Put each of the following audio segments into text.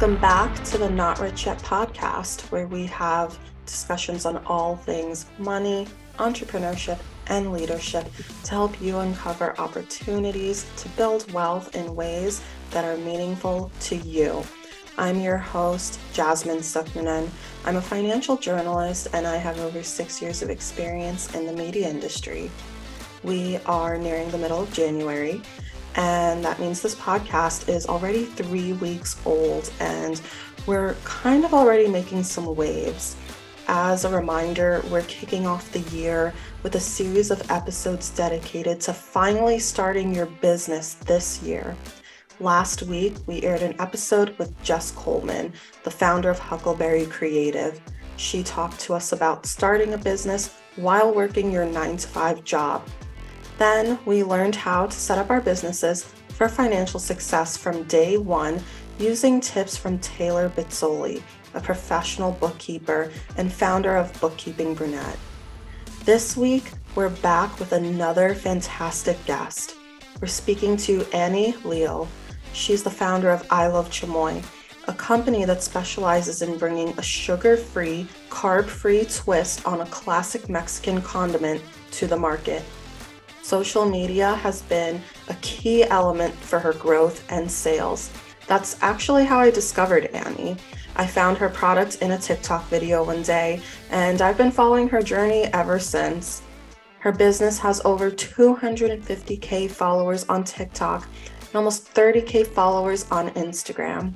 Welcome back to the Not Rich Yet podcast, where we have discussions on all things money, entrepreneurship, and leadership to help you uncover opportunities to build wealth in ways that are meaningful to you. I'm your host, Jasmine Sukmanen. I'm a financial journalist and I have over six years of experience in the media industry. We are nearing the middle of January, and that means this podcast is already three weeks old, and we're kind of already making some waves. As a reminder, we're kicking off the year with a series of episodes dedicated to finally starting your business this year. Last week, we aired an episode with Jess Coleman, the founder of Huckleberry Creative. She talked to us about starting a business while working your 9 to 5 job. Then, we learned how to set up our businesses for financial success from day one using tips from Taylor Bizzoli, a professional bookkeeper and founder of Bookkeeping Brunette. This week, we're back with another fantastic guest. We're speaking to Annie Leal. She's the founder of I Love Chamoy, a company that specializes in bringing a sugar free, carb free twist on a classic Mexican condiment to the market. Social media has been a key element for her growth and sales. That's actually how I discovered Annie. I found her product in a TikTok video one day, and I've been following her journey ever since. Her business has over 250k followers on TikTok and almost 30k followers on Instagram.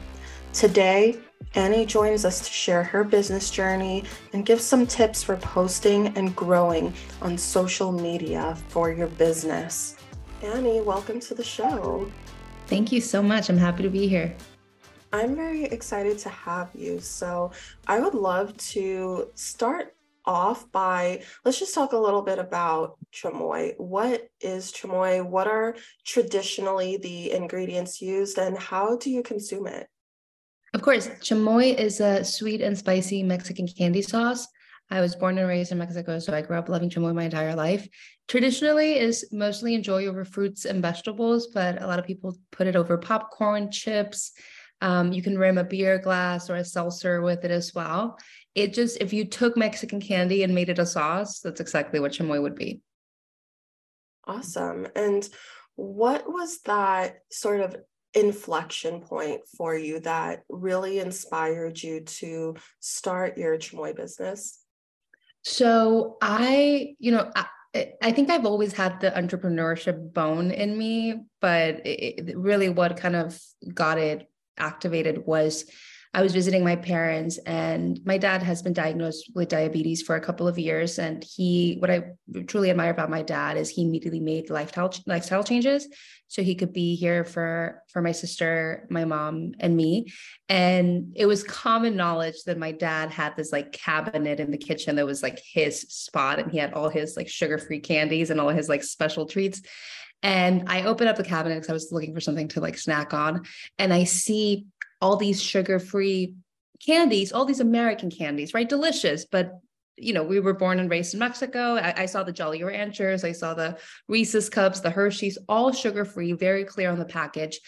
Today, Annie joins us to share her business journey and give some tips for posting and growing on social media for your business. Annie, welcome to the show. Thank you so much. I'm happy to be here. I'm very excited to have you. So, I would love to start off by let's just talk a little bit about chamoy. What is chamoy? What are traditionally the ingredients used and how do you consume it? Of course, chamoy is a sweet and spicy Mexican candy sauce. I was born and raised in Mexico, so I grew up loving chamoy my entire life. Traditionally is mostly enjoyed over fruits and vegetables, but a lot of people put it over popcorn, chips. Um, you can rim a beer glass or a seltzer with it as well it just if you took Mexican candy and made it a sauce, that's exactly what chamoy would be. Awesome. And what was that sort of inflection point for you that really inspired you to start your chamoy business? So I, you know, I, I think I've always had the entrepreneurship bone in me, but it, really what kind of got it activated was I was visiting my parents, and my dad has been diagnosed with diabetes for a couple of years. And he, what I truly admire about my dad is he immediately made lifestyle lifestyle changes so he could be here for for my sister, my mom, and me. And it was common knowledge that my dad had this like cabinet in the kitchen that was like his spot, and he had all his like sugar free candies and all his like special treats. And I opened up the cabinet because I was looking for something to like snack on. And I see all these sugar-free candies, all these American candies, right? Delicious, but you know, we were born and raised in Mexico. I, I, saw the Jolly Ranchers, I saw the Reese's cups, the Hershey's, all sugar free, very clear on the package.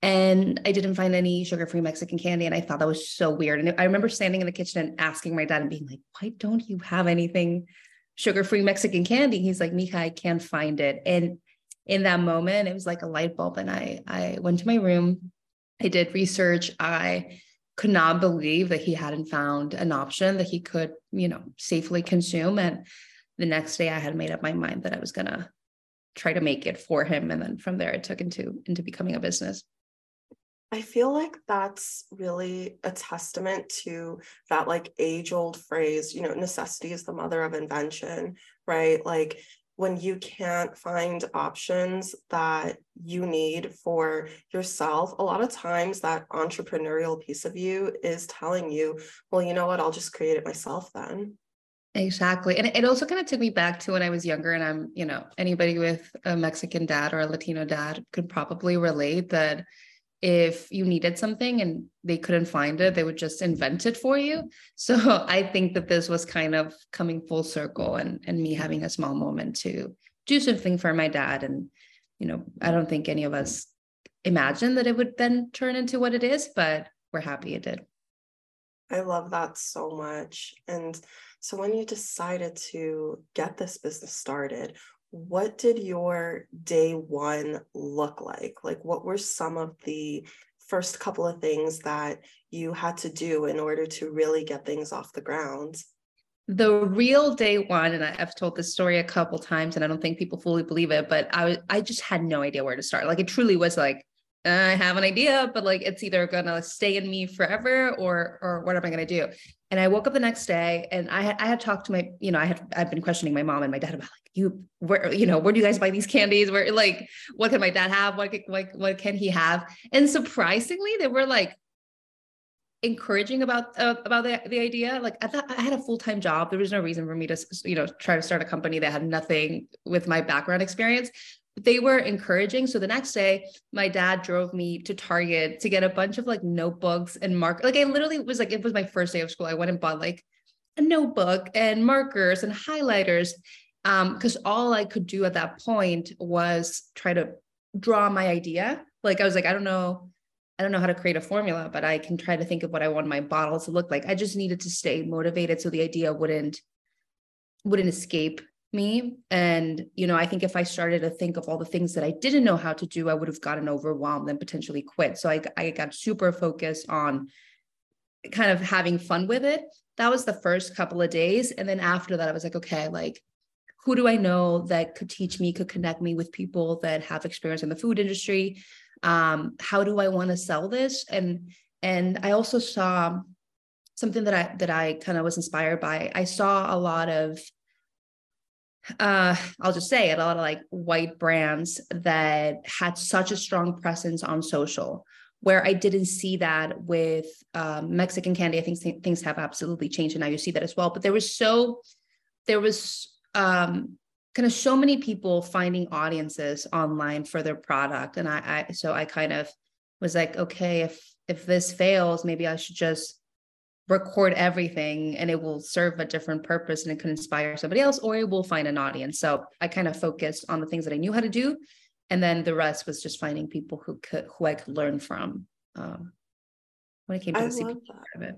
And I didn't find any sugar free Mexican candy. And I thought that was so weird. And I remember standing in the kitchen and asking my dad and being like, why don't you have anything sugar free Mexican candy? He's like, Mija, I can't find it. And in that moment, it was like a light bulb. And I, I went to my room, I did research. I could not believe that he hadn't found an option that he could, you know, safely consume. And the next day I had made up my mind that I was gonna try to make it for him. And then from there it took into into becoming a business. I feel like that's really a testament to that like age old phrase, you know, necessity is the mother of invention, right? Like when you can't find options that you need for yourself, a lot of times that entrepreneurial piece of you is telling you, well, you know what, I'll just create it myself then. Exactly. And it also kind of took me back to when I was younger. And I'm, you know, anybody with a Mexican dad or a Latino dad could probably relate that if you needed something and they couldn't find it, they would just invent it for you. So I think that this was kind of coming full circle and, and me having a small moment to do something for my dad. And, you know, I don't think any of us imagined that it would then turn into what it is, but we're happy it did. I love that so much. And so when you decided to get this business started, what did your day one look like? Like, what were some of the first couple of things that you had to do in order to really get things off the ground? The real day one, and I've told this story a couple times, and I don't think people fully believe it, but I was I just had no idea where to start. Like it truly was like uh, I have an idea, but like it's either gonna stay in me forever or or what am I gonna do? And I woke up the next day and I had I had talked to my, you know, I had I've been questioning my mom and my dad about like you where you know where do you guys buy these candies? Where like what can my dad have? What what what can he have? And surprisingly, they were like encouraging about uh, about the, the idea like I thought I had a full-time job there was no reason for me to you know try to start a company that had nothing with my background experience But they were encouraging. So the next day, my dad drove me to Target to get a bunch of like notebooks and mark. Like I literally was like, it was my first day of school. I went and bought like a notebook and markers and highlighters. Um, because all I could do at that point was try to draw my idea. Like I was like, I don't know, I don't know how to create a formula, but I can try to think of what I want my bottle to look like. I just needed to stay motivated so the idea wouldn't wouldn't escape me. And, you know, I think if I started to think of all the things that I didn't know how to do, I would have gotten overwhelmed and potentially quit. So I, I got super focused on kind of having fun with it. That was the first couple of days. And then after that, I was like, okay, like, who do I know that could teach me, could connect me with people that have experience in the food industry? Um, how do I want to sell this? And and I also saw something that I that I kind of was inspired by. I saw a lot of uh i'll just say it a lot of like white brands that had such a strong presence on social where i didn't see that with um, mexican candy i think th- things have absolutely changed and now you see that as well but there was so there was um kind of so many people finding audiences online for their product and i i so i kind of was like okay if if this fails maybe i should just record everything and it will serve a different purpose and it could inspire somebody else or it will find an audience. So I kind of focused on the things that I knew how to do. And then the rest was just finding people who could who I could learn from um, when it came to I the CPG part of it.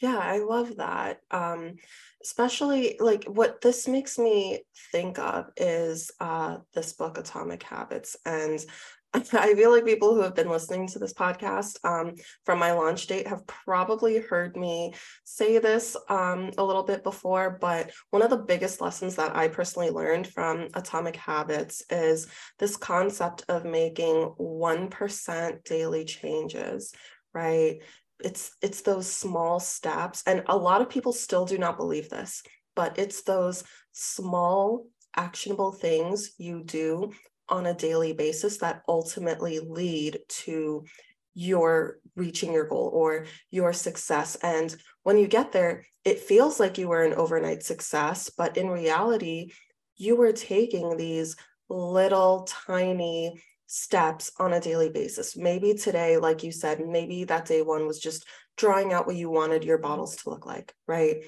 Yeah, I love that. Um, especially like what this makes me think of is uh, this book, Atomic Habits. And I feel like people who have been listening to this podcast um, from my launch date have probably heard me say this um, a little bit before, but one of the biggest lessons that I personally learned from Atomic Habits is this concept of making 1% daily changes, right? It's it's those small steps and a lot of people still do not believe this, but it's those small actionable things you do on a daily basis that ultimately lead to your reaching your goal or your success. And when you get there, it feels like you were an overnight success, but in reality, you were taking these little tiny steps on a daily basis. Maybe today, like you said, maybe that day one was just drawing out what you wanted your bottles to look like, right?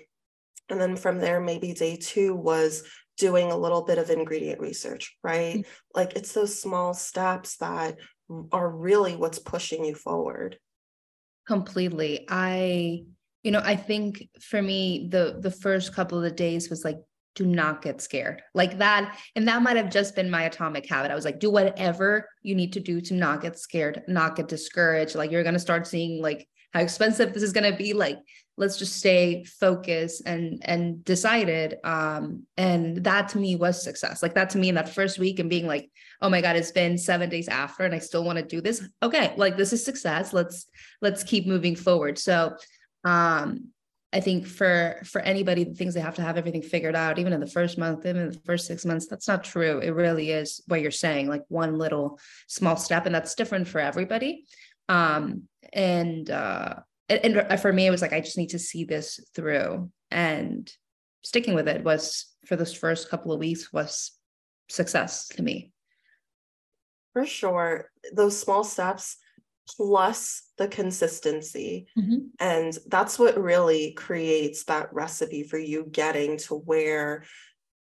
And then from there, maybe day two was doing a little bit of ingredient research, right? Mm-hmm. Like it's those small steps that are really what's pushing you forward. Completely. I you know, I think for me the the first couple of the days was like do not get scared. Like that and that might have just been my atomic habit. I was like do whatever you need to do to not get scared, not get discouraged. Like you're going to start seeing like how expensive this is going to be like let's just stay focused and and decided um and that to me was success like that to me in that first week and being like oh my god it's been 7 days after and I still want to do this okay like this is success let's let's keep moving forward so um I think for for anybody the things they have to have everything figured out even in the first month even in the first 6 months that's not true. It really is what you're saying like one little small step and that's different for everybody. Um and uh and, and for me it was like i just need to see this through and sticking with it was for those first couple of weeks was success to me. For sure. Those small steps plus the consistency mm-hmm. and that's what really creates that recipe for you getting to where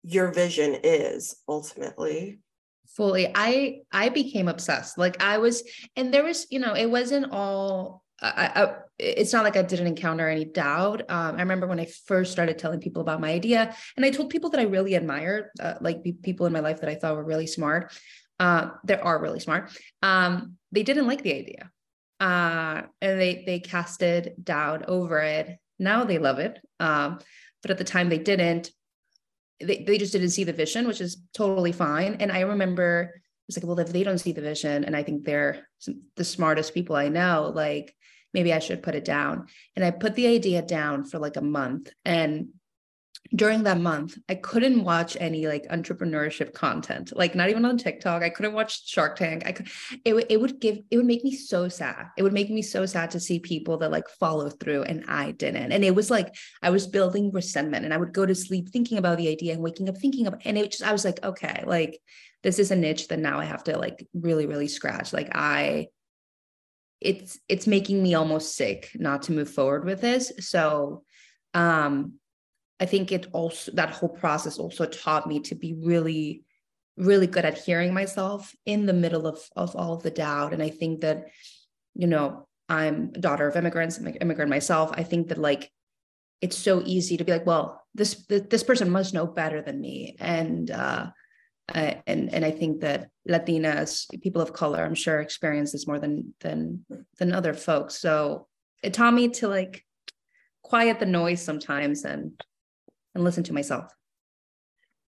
your vision is ultimately fully i i became obsessed like i was and there was you know it wasn't all I, I, it's not like I didn't encounter any doubt. Um, I remember when I first started telling people about my idea, and I told people that I really admired, uh, like people in my life that I thought were really smart. Uh, they are really smart. Um, they didn't like the idea, uh, and they they casted doubt over it. Now they love it, um, but at the time they didn't. They they just didn't see the vision, which is totally fine. And I remember it's like, well, if they don't see the vision, and I think they're the smartest people I know, like maybe I should put it down. And I put the idea down for like a month. And during that month, I couldn't watch any like entrepreneurship content, like not even on TikTok. I couldn't watch Shark Tank. I could, it, it would give, it would make me so sad. It would make me so sad to see people that like follow through and I didn't. And it was like, I was building resentment and I would go to sleep thinking about the idea and waking up thinking about, and it just, I was like, okay, like this is a niche that now I have to like really, really scratch. Like I, it's, it's making me almost sick not to move forward with this. So, um, I think it also that whole process also taught me to be really, really good at hearing myself in the middle of of all of the doubt. And I think that, you know, I'm a daughter of immigrants, I'm an immigrant myself. I think that like it's so easy to be like, well, this this person must know better than me. And uh, uh and and I think that Latinas, people of color, I'm sure experience this more than than than other folks. So it taught me to like quiet the noise sometimes and and listen to myself.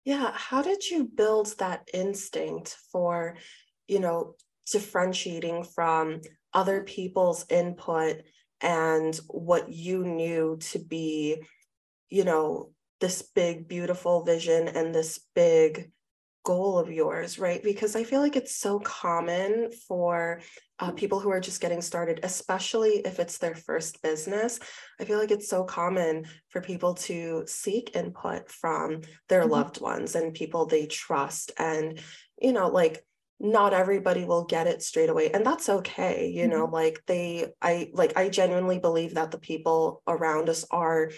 Yeah. How did you build that instinct for, you know, differentiating from other people's input and what you knew to be, you know, this big, beautiful vision and this big goal of yours, right? Because I feel like it's so common for uh, people who are just getting started, especially if it's their first business. I feel like it's so common for people to seek input from their mm-hmm. loved ones and people they trust. And, you know, like, not everybody will get it straight away and that's okay you mm-hmm. know like they i like i genuinely believe that the people around us are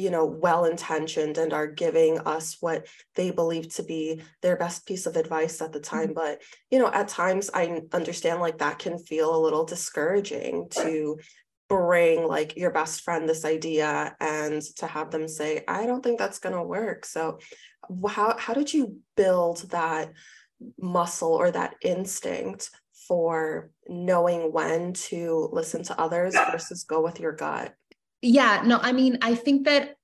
you know well intentioned and are giving us what they believe to be their best piece of advice at the time. Mm-hmm. but you know at times i understand like that can feel a little discouraging to bring like your best friend this idea and to have them say i don't think that's going to work. So how how did you build that muscle or that instinct for knowing when to listen to others versus go with your gut yeah no i mean i think that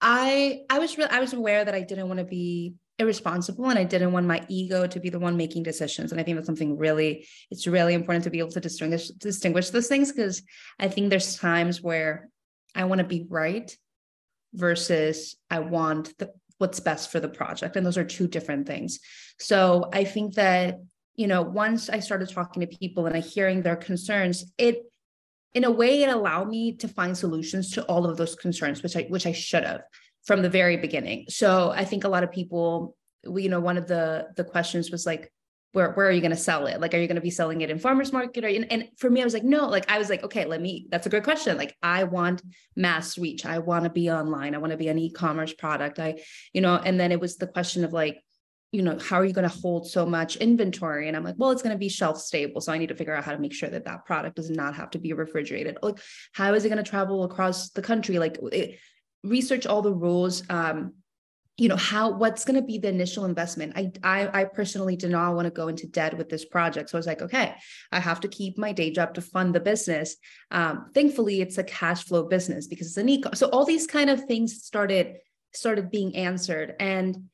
i i was real i was aware that i didn't want to be irresponsible and i didn't want my ego to be the one making decisions and i think that's something really it's really important to be able to distinguish distinguish those things because i think there's times where i want to be right versus i want the, what's best for the project and those are two different things. So i think that you know once i started talking to people and i hearing their concerns it in a way it allowed me to find solutions to all of those concerns which i which i should have from the very beginning. So i think a lot of people you know one of the the questions was like where, where are you going to sell it? Like are you going to be selling it in farmers market or in, and for me i was like no. Like i was like okay let me that's a good question. Like i want mass reach. I want to be online. I want to be an e-commerce product. I you know and then it was the question of like you know how are you going to hold so much inventory? And i'm like well it's going to be shelf stable so i need to figure out how to make sure that that product does not have to be refrigerated. Like how is it going to travel across the country? Like it, research all the rules um you know how what's going to be the initial investment? I, I i personally did not want to go into debt with this project so i was like okay i have to keep my day job to fund the business. Um thankfully it's a cash flow business because it's an eco so all these kind of things started started being answered. And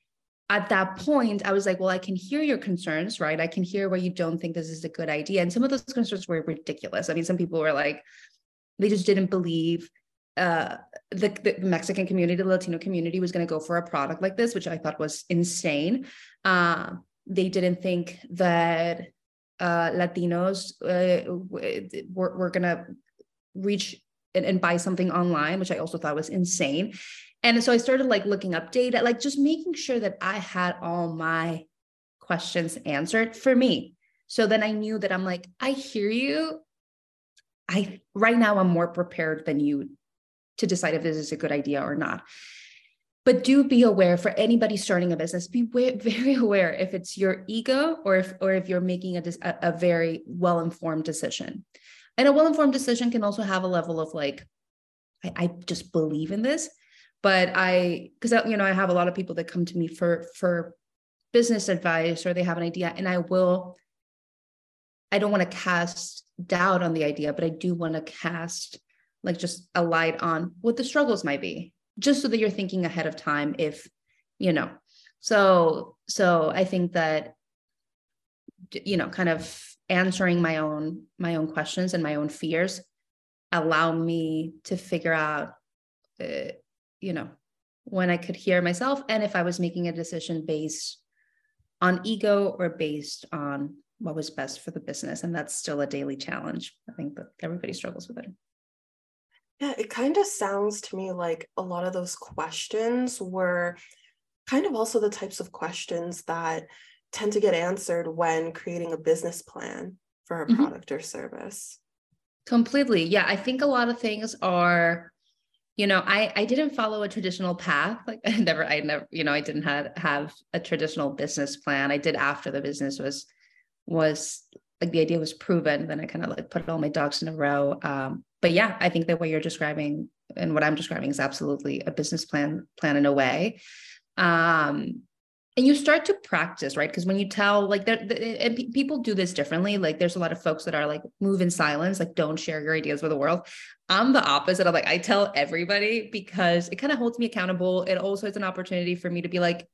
at that point, I was like, well, I can hear your concerns, right? I can hear why you don't think this is a good idea. And some of those concerns were ridiculous. I mean, some people were like, they just didn't believe uh, the, the, Mexican community, the Latino community was going to go for a product like this, which I thought was insane. Uh, they didn't think that uh, Latinos uh, were, were going to reach and, and buy something online, which I also thought was insane. And so I started like looking up data, like just making sure that I had all my questions answered for me. So then I knew that I'm like, I hear you. I right now I'm more prepared than you to decide if this is a good idea or not. But do be aware for anybody starting a business, be very aware if it's your ego or if or if you're making a, a, very well-informed decision. and a well-informed decision can also have a level of like I, I just believe in this but i because you know i have a lot of people that come to me for for business advice or they have an idea and i will i don't want to cast doubt on the idea but i do want to cast like just a light on what the struggles might be just so that you're thinking ahead of time if you know. So so i think that you know kind of answering my own my own questions and my own fears allow me to figure out uh, you know when i could hear myself and if i was making a decision based on ego or based on what was best for the business and that's still a daily challenge i think that everybody struggles with it yeah it kind of sounds to me like a lot of those questions were kind of also the types of questions that tend to get answered when creating a business plan for a mm-hmm. product or service. Completely. Yeah. I think a lot of things are, you know, I, I didn't follow a traditional path. Like I never, I never, you know, I didn't have, have a traditional business plan. I did after the business was, was like the idea was proven. Then I kind of like put all my ducks in a row. Um, but yeah, I think that what you're describing and what I'm describing is absolutely a business plan, plan in a way. Um, and you start to practice right? Because when you tell like there and pe- people do this differently. Like there's a lot of folks that are like move in silence like don't share your ideas with the world. I'm the opposite of like i tell everybody because it kind of holds me accountable. It also is an opportunity for me to be like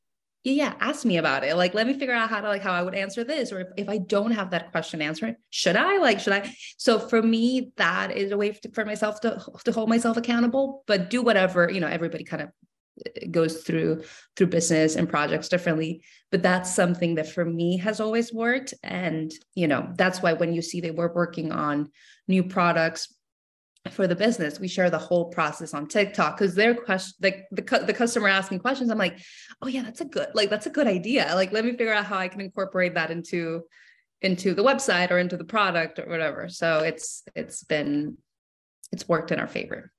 yeah, yeah ask me about it. Like let me figure out how to like how i would answer this. Or if, if i don't have that question answered should i? Like should i? So for me that is a way for myself to, to hold myself accountable but do whatever you know everybody kind of goes through through business and projects differently. But that's something that for me has always worked. And you know that's why when you see they were working on new products for the business we share the whole process on tiktok. Because their question like the, the customer asking questions i'm like oh yeah that's a good like that's a good idea. Like let me figure out how i can incorporate that into into the website or into the product or whatever. So it's it's been it's worked in our favor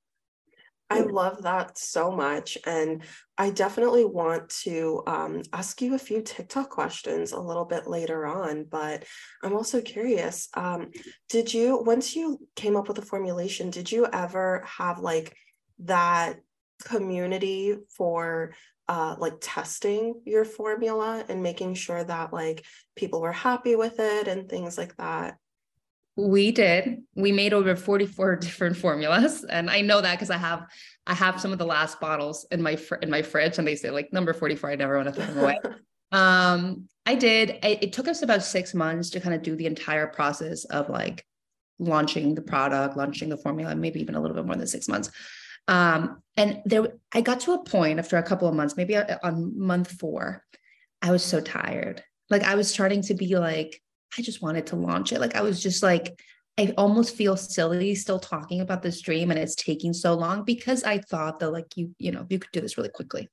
I love that so much. And I definitely want to um, ask you a few TikTok questions a little bit later on. But I'm also curious um, did you, once you came up with a formulation, did you ever have like that community for uh, like testing your formula and making sure that like people were happy with it and things like that? We did. We made over 44 different formulas. And I know that because I have I have some of the last bottles in my fr- in my fridge and they say like number 44 I never want to throw them away. um I did it, it took us about 6 months to kind of do the entire process of like launching the product, launching the formula, maybe even a little bit more than 6 months. Um and there I got to a point after a couple of months, maybe on month 4, I was so tired. Like I was starting to be like I just wanted to launch it. Like I was just like, I almost feel silly still talking about this dream and it's taking so long because I thought that like you, you know, you could do this really quickly.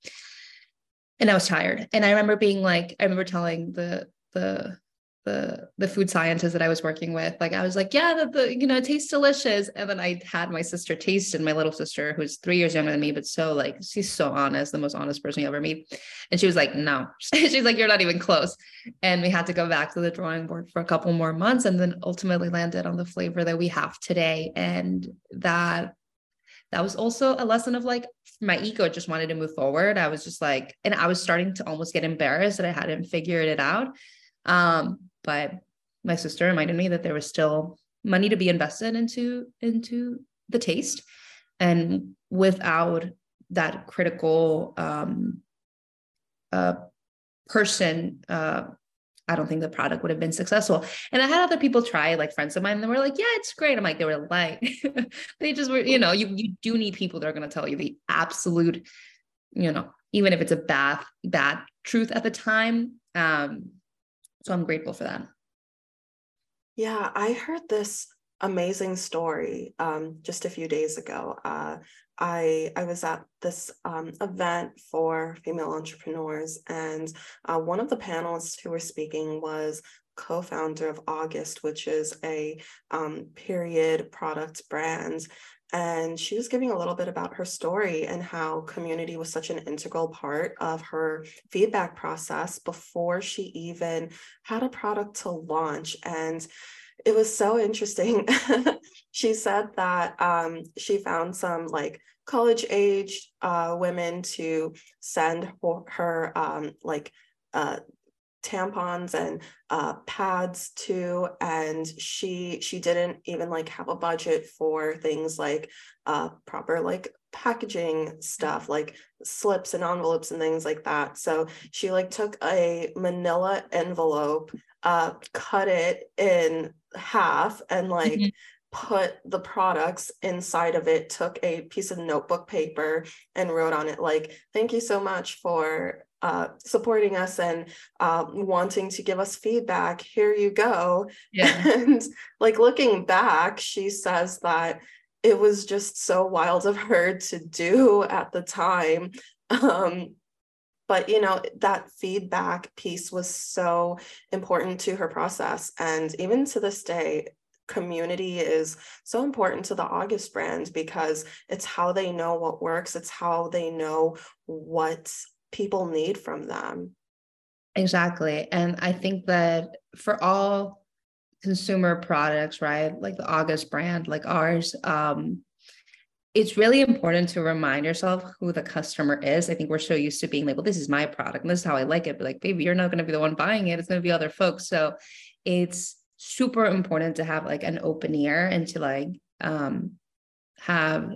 And I was tired. And I remember being like, I remember telling the the the the food scientist that I was working with. Like I was like, yeah, the, the you know, it tastes delicious. And then I had my sister taste and my little sister, who's three years younger than me, but so like she's so honest, the most honest person you ever meet. And she was like, no. she's like, you're not even close. And we had to go back to the drawing board for a couple more months and then ultimately landed on the flavor that we have today. And that that was also a lesson of like my ego just wanted to move forward. I was just like, and I was starting to almost get embarrassed that I hadn't figured it out. Um, but my sister reminded me that there was still money to be invested into into the taste and without that critical um, uh, person uh, I don't think the product would have been successful. And I had other people try, like friends of mine, and they were like, "Yeah, it's great." I'm like, they were like, they just were, you know, you you do need people that are going to tell you the absolute, you know, even if it's a bad bad truth at the time. Um, so I'm grateful for that. Yeah, I heard this amazing story um, just a few days ago. Uh, I I was at this um, event for female entrepreneurs, and uh, one of the panelists who were speaking was co-founder of August, which is a um, period product brand and she was giving a little bit about her story and how community was such an integral part of her feedback process before she even had a product to launch. And it was so interesting. she said that um, she found some like college age uh, women to send her, her um, like uh, tampons and uh, pads too and she she didn't even like have a budget for things like uh, proper like packaging stuff like slips and envelopes and things like that. So she like took a manila envelope uh, cut it in half and like mm-hmm. put the products inside of it took a piece of notebook paper and wrote on it like thank you so much for uh, supporting us and uh, wanting to give us feedback here you go. Yeah. and like looking back she says that it was just so wild of her to do at the time. Um, but you know that feedback piece was so important to her process. And even to this day community is so important to the August brand because it's how they know what works, it's how they know what people need from them. Exactly. And I think that for all consumer products, right, like the August brand, like ours, um, it's really important to remind yourself who the customer is. I think we're so used to being like, well, this is my product and this is how I like it. But like, baby, you're not going to be the one buying it. It's going to be other folks. So it's super important to have like an open ear and to like um have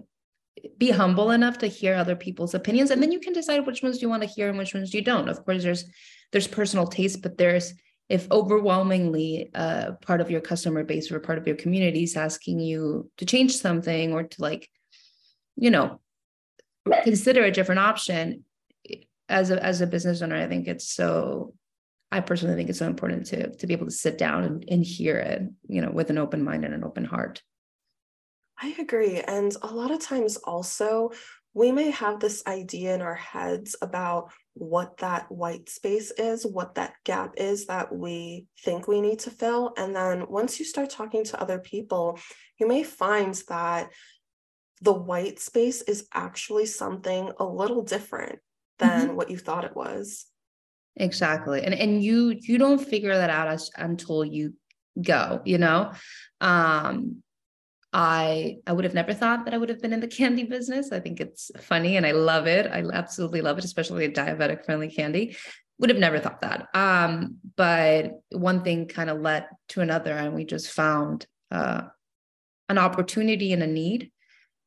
be humble enough to hear other people's opinions and then you can decide which ones you want to hear and which ones you don't of course there's there's personal taste but there's if overwhelmingly uh, part of your customer base or part of your community is asking you to change something or to like you know consider a different option as a as a business owner i think it's so I personally think it's so important to to be able to sit down and, and hear it, you know, with an open mind and an open heart. I agree. And a lot of times also we may have this idea in our heads about what that white space is, what that gap is that we think we need to fill. And then once you start talking to other people, you may find that the white space is actually something a little different than mm-hmm. what you thought it was. Exactly. And and you you don't figure that out as, until you go, you know. Um I I would have never thought that I would have been in the candy business. I think it's funny and I love it. I absolutely love it, especially a diabetic friendly candy. Would have never thought that. Um, but one thing kind of led to another, and we just found uh, an opportunity and a need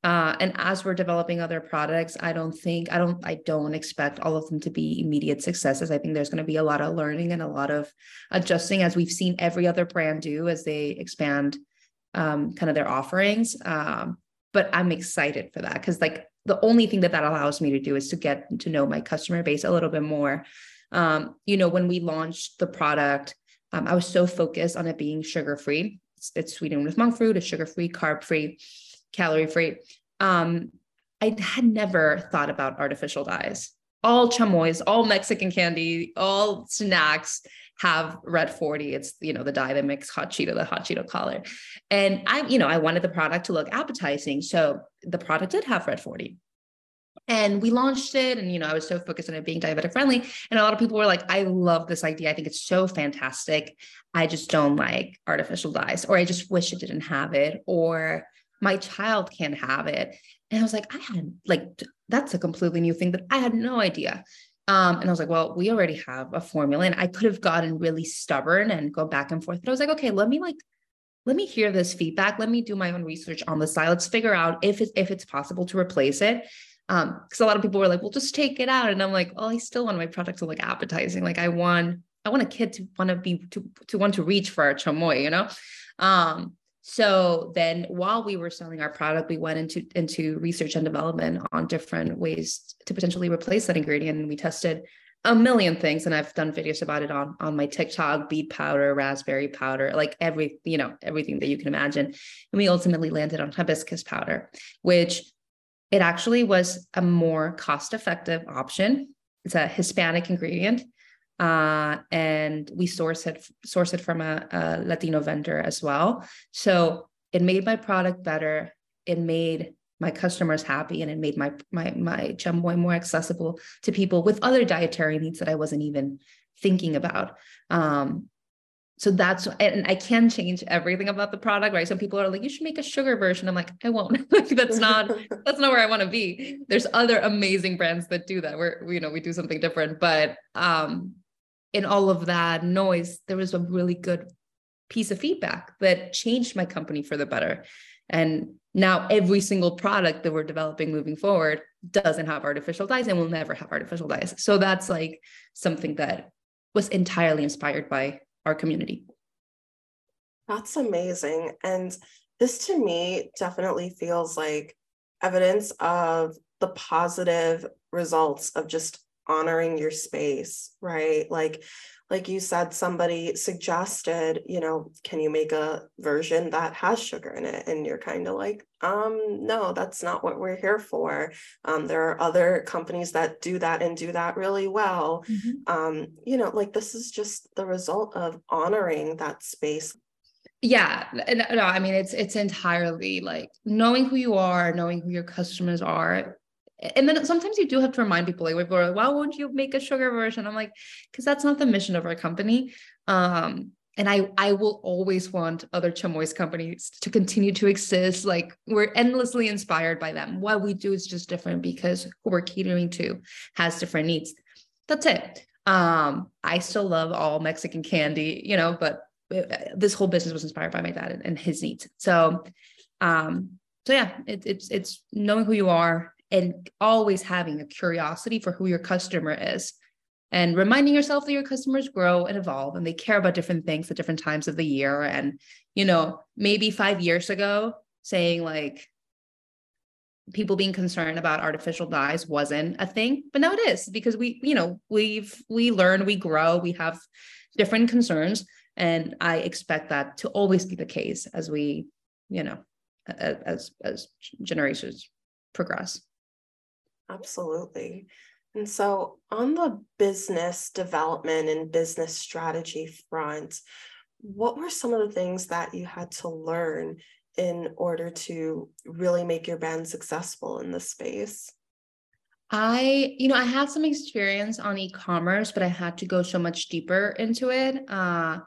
uh, and as we're developing other products, I don't think I don't I don't expect all of them to be immediate successes. I think there's going to be a lot of learning and a lot of adjusting, as we've seen every other brand do as they expand um, kind of their offerings. Um, but I'm excited for that because like the only thing that that allows me to do is to get to know my customer base a little bit more. Um, you know, when we launched the product, um, I was so focused on it being sugar free. It's, it's sweetened with monk fruit, it's sugar free, carb free calorie free. Um, I had never thought about artificial dyes. All chamoys, all Mexican candy, all snacks have red 40. It's, you know, the dye that makes hot Cheeto, the hot Cheeto color. And I, you know, I wanted the product to look appetizing. So the product did have red 40 and we launched it and you know i was so focused on it being diabetic friendly and a lot of people were like i love this idea i think it's so fantastic i just don't like artificial dyes or i just wish it didn't have it or my child can't have it. And I was like, I had like, that's a completely new thing that I had no idea. Um, and I was like, well, we already have a formula. And I could have gotten really stubborn and go back and forth. But I was like, okay, let me like, let me hear this feedback. Let me do my own research on the side. Let's figure out if it's if it's possible to replace it. Um, because a lot of people were like, well, just take it out. And I'm like, oh, I still want my product to look appetizing. Like I want, I want a kid to want to be to, to want to reach for a chamoy, you know? Um, so then while we were selling our product, we went into, into research and development on different ways to potentially replace that ingredient. And we tested a million things. And I've done videos about it on, on my TikTok, beet powder, raspberry powder, like every, you know, everything that you can imagine. And we ultimately landed on hibiscus powder, which it actually was a more cost effective option. It's a Hispanic ingredient uh, and we source it source it from a, a Latino vendor as well. So it made my product better. It made my customers happy, and it made my my my chamoy more accessible to people with other dietary needs that I wasn't even thinking about. Um, so that's and I can change everything about the product, right? Some people are like, you should make a sugar version. I'm like, I won't. like that's not that's not where I want to be. There's other amazing brands that do that. Where you know we do something different, but um, in all of that noise, there was a really good piece of feedback that changed my company for the better. And now every single product that we're developing moving forward doesn't have artificial dyes and will never have artificial dyes. So that's like something that was entirely inspired by our community. That's amazing. And this to me definitely feels like evidence of the positive results of just honoring your space, right? Like like you said somebody suggested you know can you make a version that has sugar in it and you're kind of like um no that's not what we're here for um there are other companies that do that and do that really well mm-hmm. um you know like this is just the result of honoring that space yeah no i mean it's it's entirely like knowing who you are knowing who your customers are and then sometimes you do have to remind people like are like, why won't you make a sugar version? I'm like, because that's not the mission of our company. Um, and I I will always want other chamoy companies to continue to exist. Like we're endlessly inspired by them. What we do is just different because who we're catering to has different needs. That's it. Um, I still love all Mexican candy, you know, but uh, this whole business was inspired by my dad and, and his needs. So, um, so yeah, it, it's it's knowing who you are and always having a curiosity for who your customer is and reminding yourself that your customers grow and evolve and they care about different things at different times of the year. And you know maybe 5 years ago saying like people being concerned about artificial dyes wasn't a thing but now it is because we you know we've we learn we grow we have different concerns. And i expect that to always be the case as we you know as as generations progress Absolutely. And so, on the business development and business strategy front, what were some of the things that you had to learn in order to really make your brand successful in this space? I, you know, I had some experience on e-commerce, but I had to go so much deeper into it. Uh,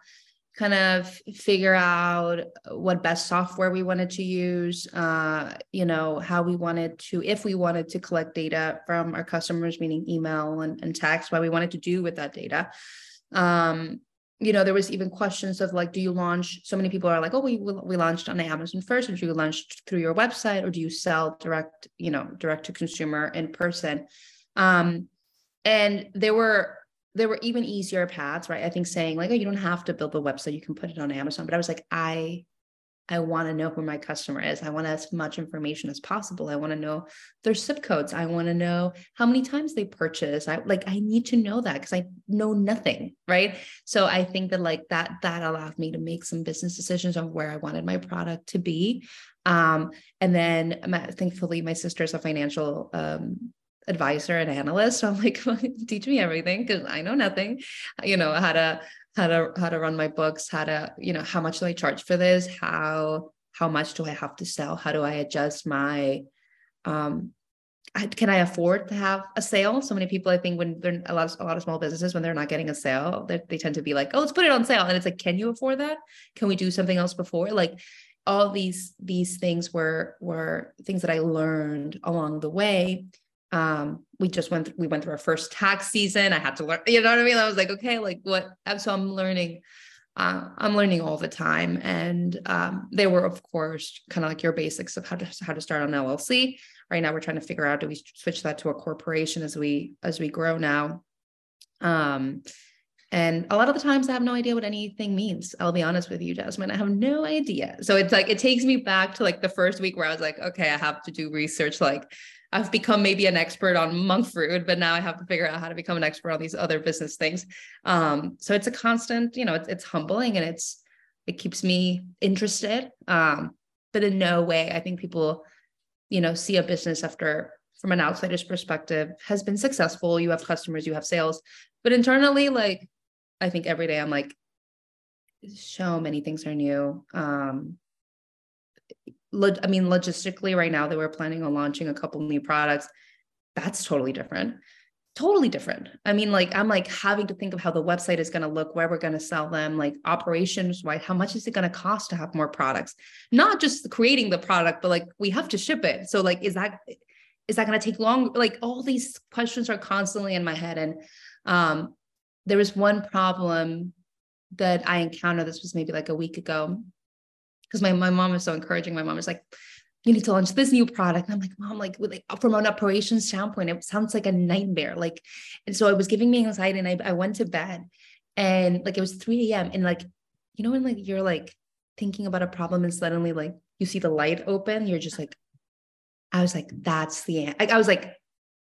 kind of figure out what best software we wanted to use uh, you know how we wanted to if we wanted to collect data from our customers meaning email and, and text what we wanted to do with that data. Um, you know there was even questions of like do you launch so many people are like oh we we launched on amazon first or do you launch through your website or do you sell direct you know direct to consumer in person? Um, and there were there were even easier paths, right? I think saying like, oh, you don't have to build the website, you can put it on Amazon. But I was like, I I want to know who my customer is. I want as much information as possible. I want to know their zip codes. I want to know how many times they purchase. I like I need to know that because I know nothing, right? So I think that like that that allowed me to make some business decisions on where I wanted my product to be. Um, and then thankfully my sister's a financial um, advisor and analyst. So I'm like, teach me everything because I know nothing. You know, how to how to how to run my books, how to, you know, how much do I charge for this? How how much do I have to sell? How do I adjust my um can I afford to have a sale? So many people, I think, when they're a lot of a lot of small businesses, when they're not getting a sale, they, they tend to be like, "Oh, let's put it on sale," and it's like, "Can you afford that? Can we do something else before?" Like, all these these things were were things that I learned along the way, um, we just went th- we went through our first tax season i had to learn you know what i mean i was like okay like what And so i'm learning uh, i'm learning all the time and um, they were of course kind of like your basics of how to how to start an llc right now we're trying to figure out do we switch that to a corporation as we as we grow now um, and a lot of the times I have no idea what anything means. I'll be honest with you, Jasmine. I have no idea. So it's like it takes me back to like the first week where I was like, okay, I have to do research. Like I've become maybe an expert on monk fruit, but now I have to figure out how to become an expert on these other business things. Um, so it's a constant, you know, it's, it's humbling and it's it keeps me interested. Um, but in no way, I think people, you know, see a business after from an outsider's perspective has been successful. You have customers, you have sales, but internally, like I think every day I'm like, so many things are new. Um, I mean, logistically, right now they were planning on launching a couple new products. That's totally different. totally different. I mean, like I'm like having to think of how the website is going to look, where we're going to sell them, like operations wise, how much is it going to cost to have more products? Not just creating the product, but like we have to ship it. So like, is that is that going to take long? Like all these questions are constantly in my head. And um, there was one problem that I encountered. This was maybe like a week ago, because my my mom was so encouraging. My mom was like, you need to launch this new product. And I'm like, mom, like, like from an operations standpoint, it sounds like a nightmare. Like, and so it was giving me anxiety. And I, I went to bed and like it was 3 a.m. And like, you know, when like you're like thinking about a problem and suddenly like you see the light open, you're just like, I was like, that's the end. Like, I was like,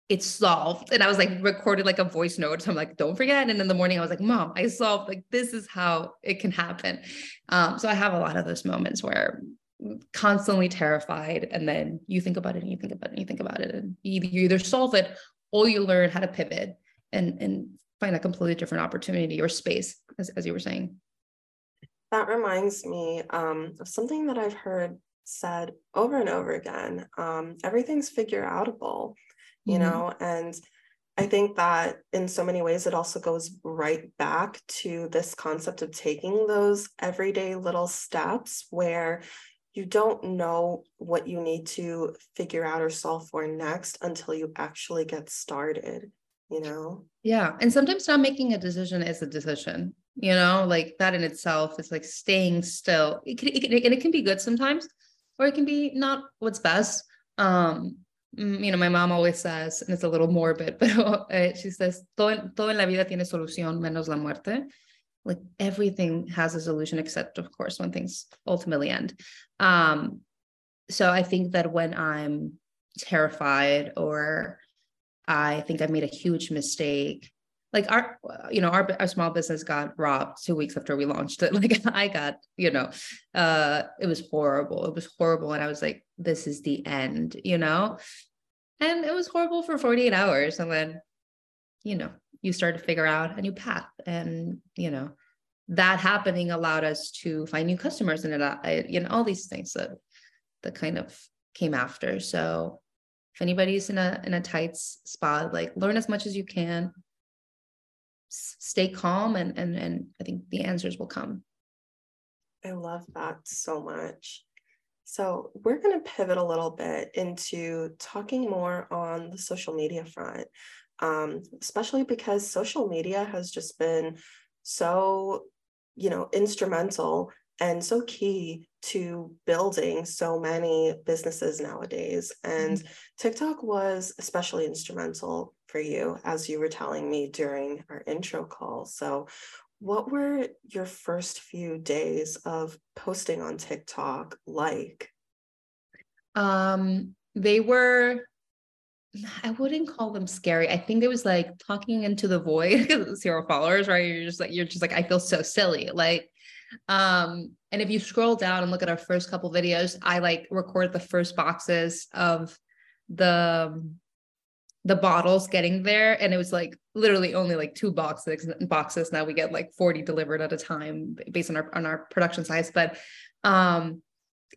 it's solved. And I was like recorded like a voice note. So I'm like, don't forget. And in the morning, I was like, Mom, I solved like this is how it can happen. Um, so I have a lot of those moments where constantly terrified and then you think about it and you think about it and you think about it and you, you either solve it or you learn how to pivot and and find a completely different opportunity or space as, as you were saying that reminds me um, of something that i've heard said over and over again um, everything's figure outable you mm-hmm. know and I think that in so many ways, it also goes right back to this concept of taking those everyday little steps where you don't know what you need to figure out or solve for next until you actually get started you know yeah and sometimes not making a decision is a decision you know like that in itself is like staying still it can, it can, and it can be good sometimes or it can be not what's best um you know my mom always says and it's a little morbid but uh, she says todo, todo en la vida tiene solución menos la muerte. Like everything has a solution except of course when things ultimately end. Um so i think that when i'm terrified or i think i made a huge mistake like our you know our, our small business got robbed two weeks after we launched it. Like i got you know uh it was horrible. It was horrible. And i was like this is the end you know? And it was horrible for 48 hours. And then you know you start to figure out a new path. And you know that happening allowed us to find new customers and it you know all these things that that kind of came after. So if anybody's in a in a tight spot like learn as much as you can stay calm and and and i think the answers will come. I love that so much. So we're going to pivot a little bit into talking more on the social media front um, especially because social media has just been so you know instrumental and so key to building so many businesses nowadays and mm-hmm. tiktok was especially instrumental for you as you were telling me during our intro call so what were your first few days of posting on tiktok like um they were I wouldn't call them scary. I think it was like talking into the void because zero followers, right? You're just like, you're just like, I feel so silly. Like, um, and if you scroll down and look at our first couple videos, I like record the first boxes of the the bottles getting there. And it was like literally only like two boxes boxes. Now we get like 40 delivered at a time based on our on our production size. But um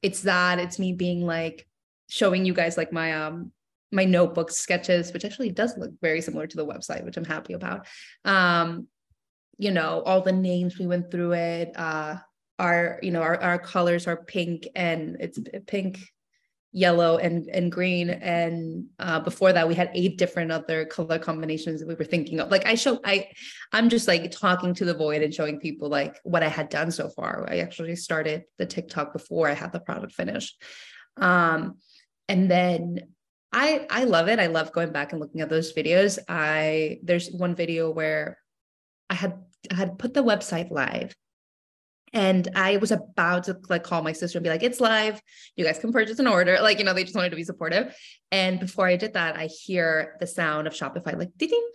it's that, it's me being like showing you guys like my um my notebook sketches, which actually does look very similar to the website, which I'm happy about. Um, you know, all the names we went through it. Uh, our, you know, our, our colors are pink and it's pink, yellow, and and green. And uh, before that, we had eight different other color combinations that we were thinking of. Like I show, I, I'm just like talking to the void and showing people like what I had done so far. I actually started the TikTok before I had the product finished. Um, and then I I love it. I love going back and looking at those videos. I there's one video where I had I had put the website live and I was about to like call my sister and be like, it's live. You guys can purchase an order. Like, you know, they just wanted to be supportive. And before I did that, I hear the sound of Shopify like ding. ding.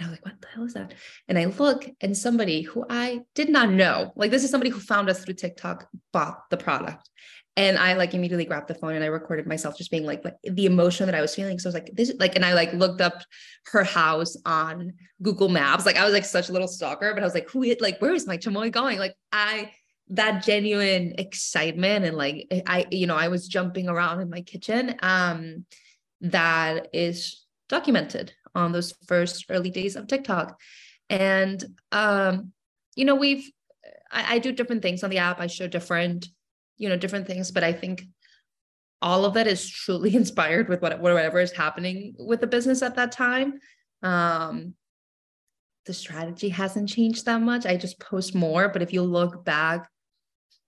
I was like, what the hell is that? And I look and somebody who I did not know, like this is somebody who found us through TikTok, bought the product. And I like immediately grabbed the phone and I recorded myself just being like, like the emotion that I was feeling. So I was like, this like, and I like looked up her house on Google Maps. Like I was like such a little stalker, but I was like, who it like, where is my chamoy going? Like I that genuine excitement and like I, you know, I was jumping around in my kitchen. Um, that is documented on those first early days of TikTok. And um, you know, we've I, I do different things on the app. I show different, you know, different things, but I think all of that is truly inspired with what whatever is happening with the business at that time. Um, the strategy hasn't changed that much. I just post more, but if you look back,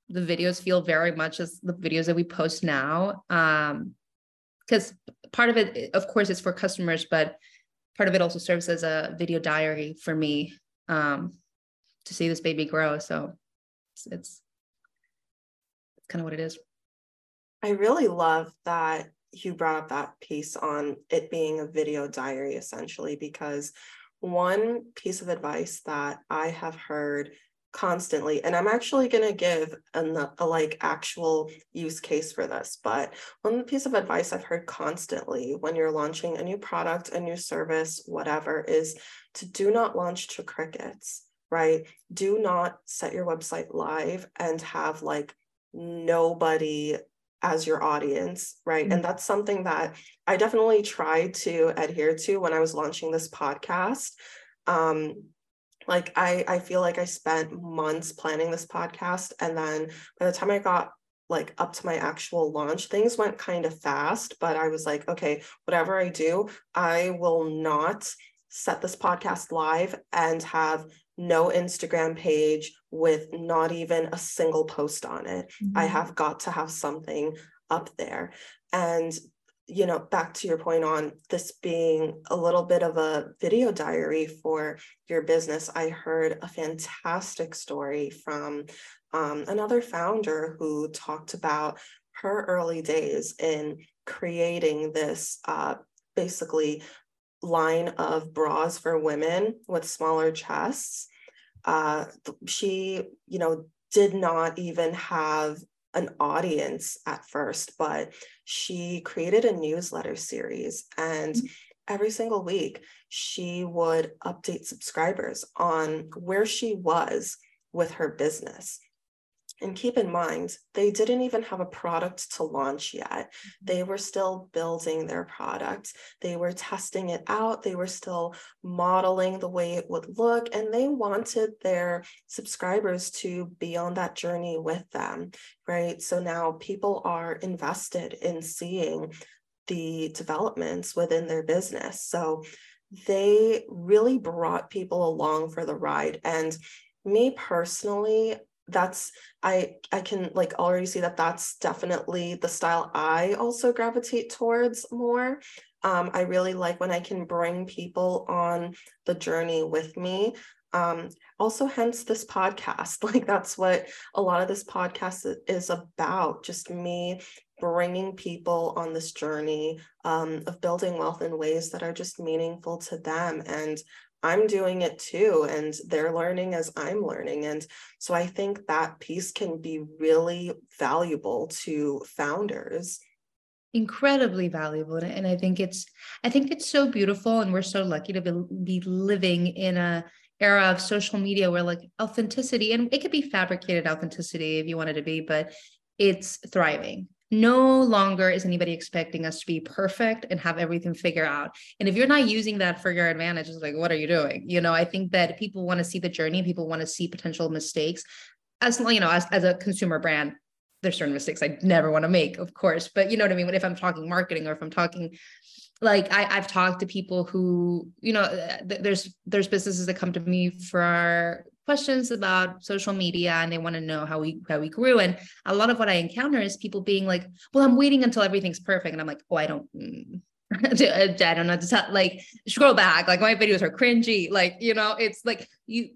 the videos feel very much as the videos that we post now. Um, because part of it, of course, is for customers, but part of it also serves as a video diary for me um, to see this baby grow. So it's, it's, it's kind of what it is. I really love that you brought up that piece on it being a video diary essentially, because one piece of advice that I have heard constantly and i'm actually going to give a, a, like actual use case for this but one piece of advice i've heard constantly when you're launching a new product a new service whatever is to do not launch to crickets right do not set your website live and have like nobody as your audience, right? Mm-hmm. And that's something that I definitely tried to adhere to when I was launching this podcast. Um, like I, I feel like I spent months planning this podcast, and then by the time I got like up to my actual launch, things went kind of fast. But I was like, okay, whatever I do, I will not set this podcast live and have no Instagram page with not even a single post on it. Mm-hmm. I have got to have something up there. And, you know, back to your point on this being a little bit of a video diary for your business, I heard a fantastic story from um, another founder who talked about her early days in creating this uh, basically line of bras for women with smaller chests. Uh, she, you know, did not even have an audience at first, but she created a newsletter series and mm-hmm. every single week she would update subscribers on where she was with her business and keep in mind, they didn't even have a product to launch yet. Mm-hmm. They were still building their product. They were testing it out. They were still modeling the way it would look. And they wanted their subscribers to be on that journey with them, right? So now people are invested in seeing the developments within their business. So they really brought people along for the ride. And me personally, that's i i can like already see that that's definitely the style i also gravitate towards more. Um, i really like when i can bring people on the journey with me. Um, also hence this podcast. Like that's what a lot of this podcast is about just me bringing people on this journey um, of building wealth in ways that are just meaningful to them. And I'm doing it too, and they're learning as I'm learning. And so I think that piece can be really valuable to founders. Incredibly valuable. And I think it's, I think it's so beautiful. And we're so lucky to be, living in a era of social media where like authenticity, and it could be fabricated authenticity if you want it to be, but it's thriving no longer is anybody expecting us to be perfect and have everything figured out. And if you're not using that for your advantage, it's like, what are you doing? You know, I think that people want to see the journey, people want to see potential mistakes. As you know, as, as a consumer brand, there's certain mistakes I never want to make, of course. But you know what I mean? If I'm talking marketing or if I'm talking like I, have talked to people who, you know, there's there's businesses that come to me for questions about social media and they want to know how we how we grew. And a lot of what i encounter is people being like well i'm waiting until everything's perfect. And i'm like oh i don't mm. I don't know to tell, like scroll back. Like my videos are cringy. Like you know it's like you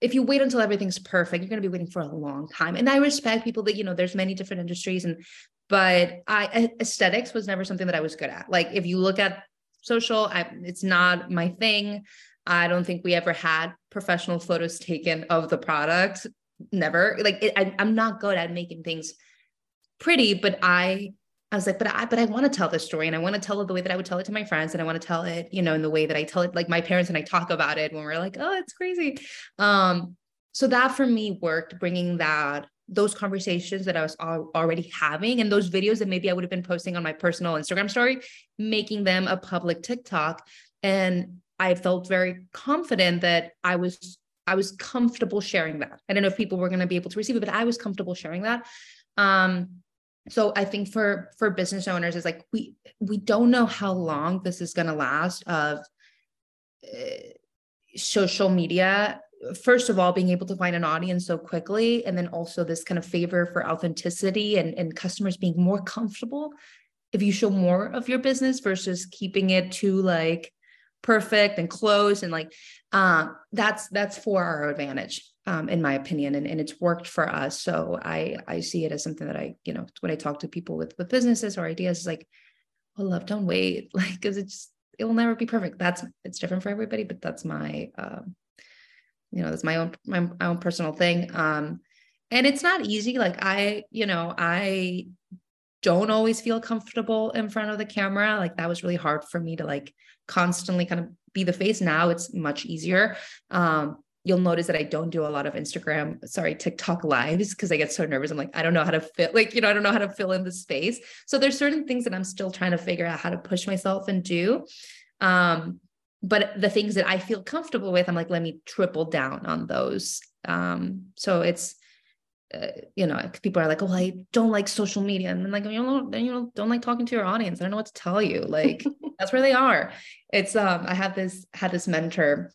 if you wait until everything's perfect you're going to be waiting for a long time. And i respect people that you know there's many different industries and but i aesthetics was never something that i was good at. Like if you look at social I, it's not my thing I don't think we ever had professional photos taken of the product. Never. Like it, I, I'm not good at making things pretty, but I I was like, but I but I want to tell this story and I want to tell it the way that I would tell it to my friends and I want to tell it, you know, in the way that I tell it like my parents and I talk about it when we're like, oh, it's crazy. Um, so that for me worked, bringing that those conversations that I was already having and those videos that maybe I would have been posting on my personal Instagram story, making them a public TikTok And I felt very confident that I was I was comfortable sharing that. I don't know if people were going to be able to receive it, but I was comfortable sharing that. Um, so I think for for business owners is like we we don't know how long this is going to last of uh, social media first of all being able to find an audience so quickly and then also this kind of favor for authenticity and, and customers being more comfortable if you show more of your business versus keeping it too like perfect and close and like um, that's that's for our advantage um, in my opinion and, and it's worked for us. So i i see it as something that i you know when i talk to people with with businesses or ideas it's like oh love don't wait. Like because it's it will never be perfect. That's it's different for everybody but that's my um, you know that's my own my, my own personal thing. Um and it's not easy. Like i you know i don't always feel comfortable in front of the camera like that was really hard for me to like constantly kind of be the face now it's much easier um you'll notice that I don't do a lot of Instagram, sorry, TikTok lives because I get so nervous. I'm like, I don't know how to fit, like, you know, I don't know how to fill in the space. So there's certain things that I'm still trying to figure out how to push myself and do. Um, but the things that I feel comfortable with, I'm like, let me triple down on those. Um, so it's, uh, you know, people are like, oh, I don't like social media. And then like, you know, then you know, don't like talking to your audience. I don't know what to tell you. Like that's where they are. It's, um, I have this, had this mentor.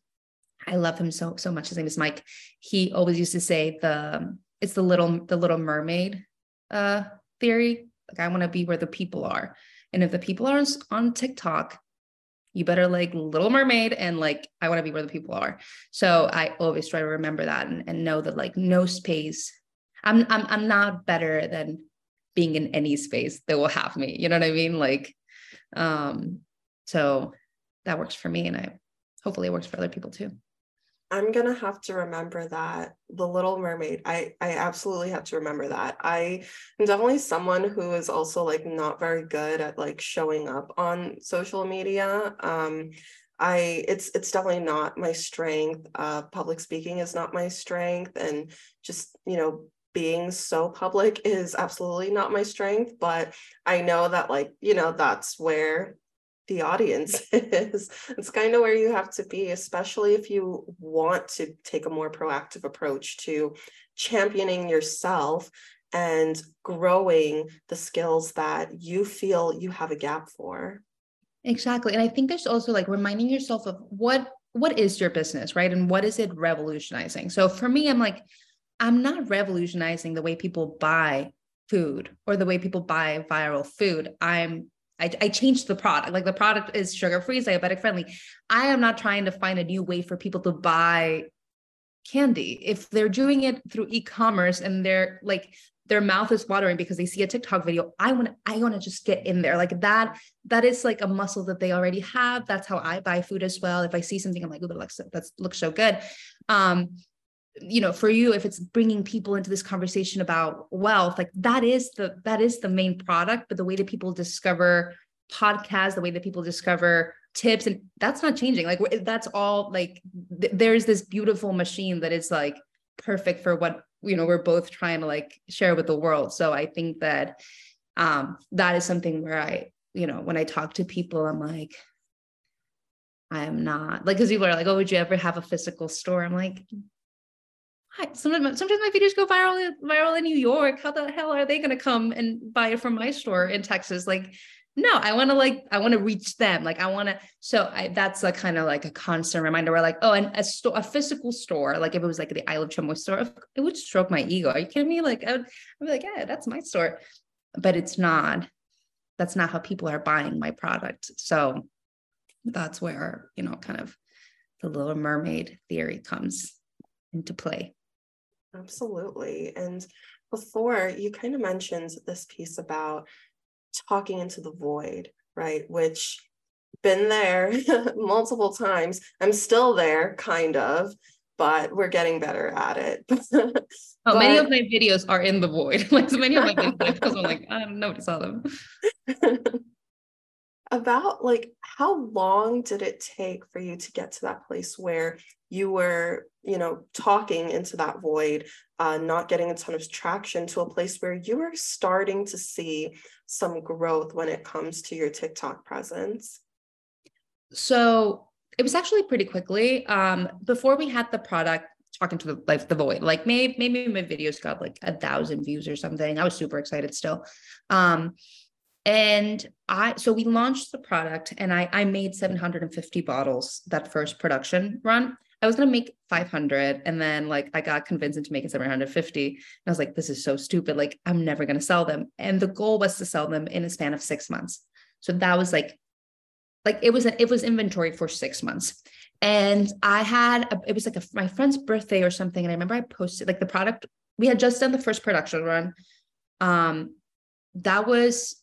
I love him so, so much. His name is Mike. He always used to say the, it's the little, the little mermaid, uh, theory. Like I want to be where the people are. And if the people are on TikTok, you better like little mermaid and like i want to be where the people are so i always try to remember that and, and know that like no space I'm, I'm i'm not better than being in any space that will have me you know what i mean like um so that works for me and i hopefully it works for other people too I'm gonna have to remember that the Little Mermaid. I I absolutely have to remember that. I am definitely someone who is also like not very good at like showing up on social media. Um, I it's it's definitely not my strength. Uh, public speaking is not my strength, and just you know being so public is absolutely not my strength. But I know that like you know that's where the audience is. It's kind of where you have to be, especially if you want to take a more proactive approach to championing yourself and growing the skills that you feel you have a gap for. Exactly. And I think there's also like reminding yourself of what what is your business, right? And what is it revolutionizing? So for me, I'm like, I'm not revolutionizing the way people buy food or the way people buy viral food. I'm I, I changed the product. Like the product is sugar free, diabetic friendly. I am not trying to find a new way for people to buy candy. If they're doing it through e-commerce and they're like their mouth is watering because they see a TikTok video, I want to I want to just get in there. Like that that is like a muscle that they already have. That's how I buy food as well. If I see something I'm like, oh, that looks that looks so good. Um you know for you if it's bringing people into this conversation about wealth like that is the that is the main product but the way that people discover podcasts the way that people discover tips and that's not changing. Like that's all like th- there's this beautiful machine that is like perfect for what you know we're both trying to like share with the world. So i think that um that is something where i you know when i talk to people i'm like i am not like because people are like oh would you ever have a physical store? I'm like sometimes, sometimes my videos go viral viral in New York. How the hell are they going to come and buy it from my store in Texas? Like, no, I want to like I want to reach them. Like I want to. So I, that's a kind of like a constant reminder. Where like, oh, and a store, a physical store. Like if it was like the I Love Chamoy store, it would stroke my ego. Are you kidding me? Like I would, I'd be like, yeah, that's my store, but it's not. That's not how people are buying my product. So that's where you know, kind of the Little Mermaid theory comes into play. Absolutely. And before you kind of mentioned this piece about talking into the void, right? Which been there multiple times. I'm still there, kind of, but we're getting better at it. oh, but... many of my videos are in the void. like so many of my videos, because I'm like, I don't know what saw them. About like how long did it take for you to get to that place where you were you know talking into that void uh, not getting a ton of traction to a place where you were starting to see some growth when it comes to your tiktok presence So it was actually pretty quickly. Um, before we had the product, talking to the like the void, like maybe maybe my videos got like a thousand views or something. I was super excited still. Um, and I so we launched the product and I I made 750 bottles that first production run. I was gonna make 500 and then like I got convinced into making 750 and I was like this is so stupid. Like I'm never gonna sell them. And the goal was to sell them in a span of six months. So that was like like it was an, it was inventory for six months. And I had a, it was like a, my friend's birthday or something. And I remember I posted like the product we had just done the first production run. Um that was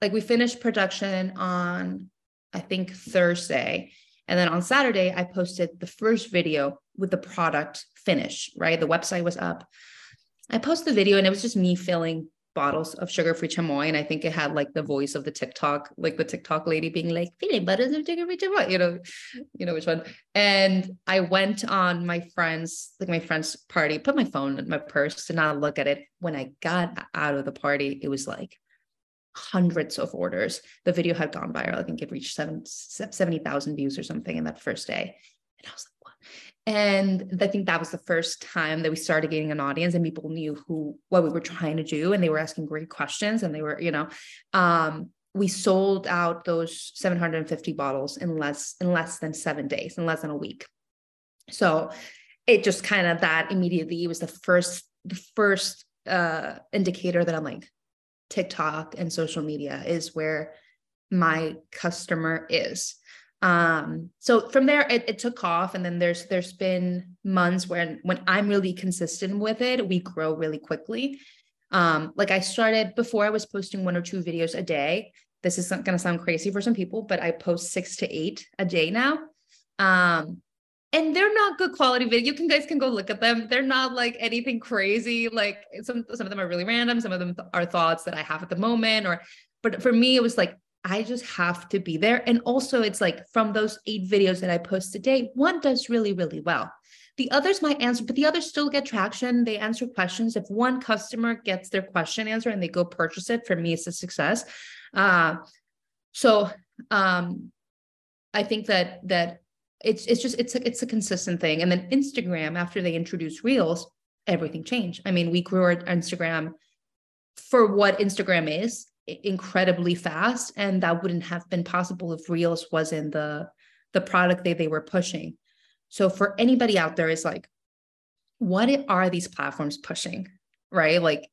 like we finished production on I think Thursday and then on Saturday, I posted the first video with the product finish, right? The website was up. I posted the video and it was just me filling bottles of sugar-free chamoy. And I think it had like the voice of the TikTok, like the TikTok lady being like, filling bottles of sugar-free chamoy, you know, you know which one. And I went on my friend's, like my friend's party, put my phone in my purse to not look at it. When I got out of the party, it was like hundreds of orders. The video had gone viral. I think it reached seven, 70,000 views or something in that first day. And I was like, what? And I think that was the first time that we started getting an audience and people knew who, what we were trying to do. And they were asking great questions and they were, you know, um, we sold out those 750 bottles in less, in less than seven days, in less than a week. So it just kind of that immediately was the first, the first uh indicator that I'm like, TikTok and social media is where my customer is. Um, so from there it, it took off and then there's there's been months when when I'm really consistent with it, we grow really quickly. Um, like I started before I was posting one or two videos a day. This is going to sound crazy for some people, but I post six to eight a day now. Um, and they're not good quality video. You can guys can go look at them. They're not like anything crazy. Like some some of them are really random. Some of them are thoughts that I have at the moment. Or, but for me, it was like I just have to be there. And also, it's like from those eight videos that I post today, one does really really well. The others might answer, but the others still get traction. They answer questions. If one customer gets their question answered and they go purchase it, for me, it's a success. Uh, so um, I think that that it's it's just it's a, it's a consistent thing. And then instagram after they introduced reels everything changed. I mean we grew our instagram for what instagram is incredibly fast. And that wouldn't have been possible if reels wasn't the the product they they were pushing. So for anybody out there is like what are these platforms pushing right? Like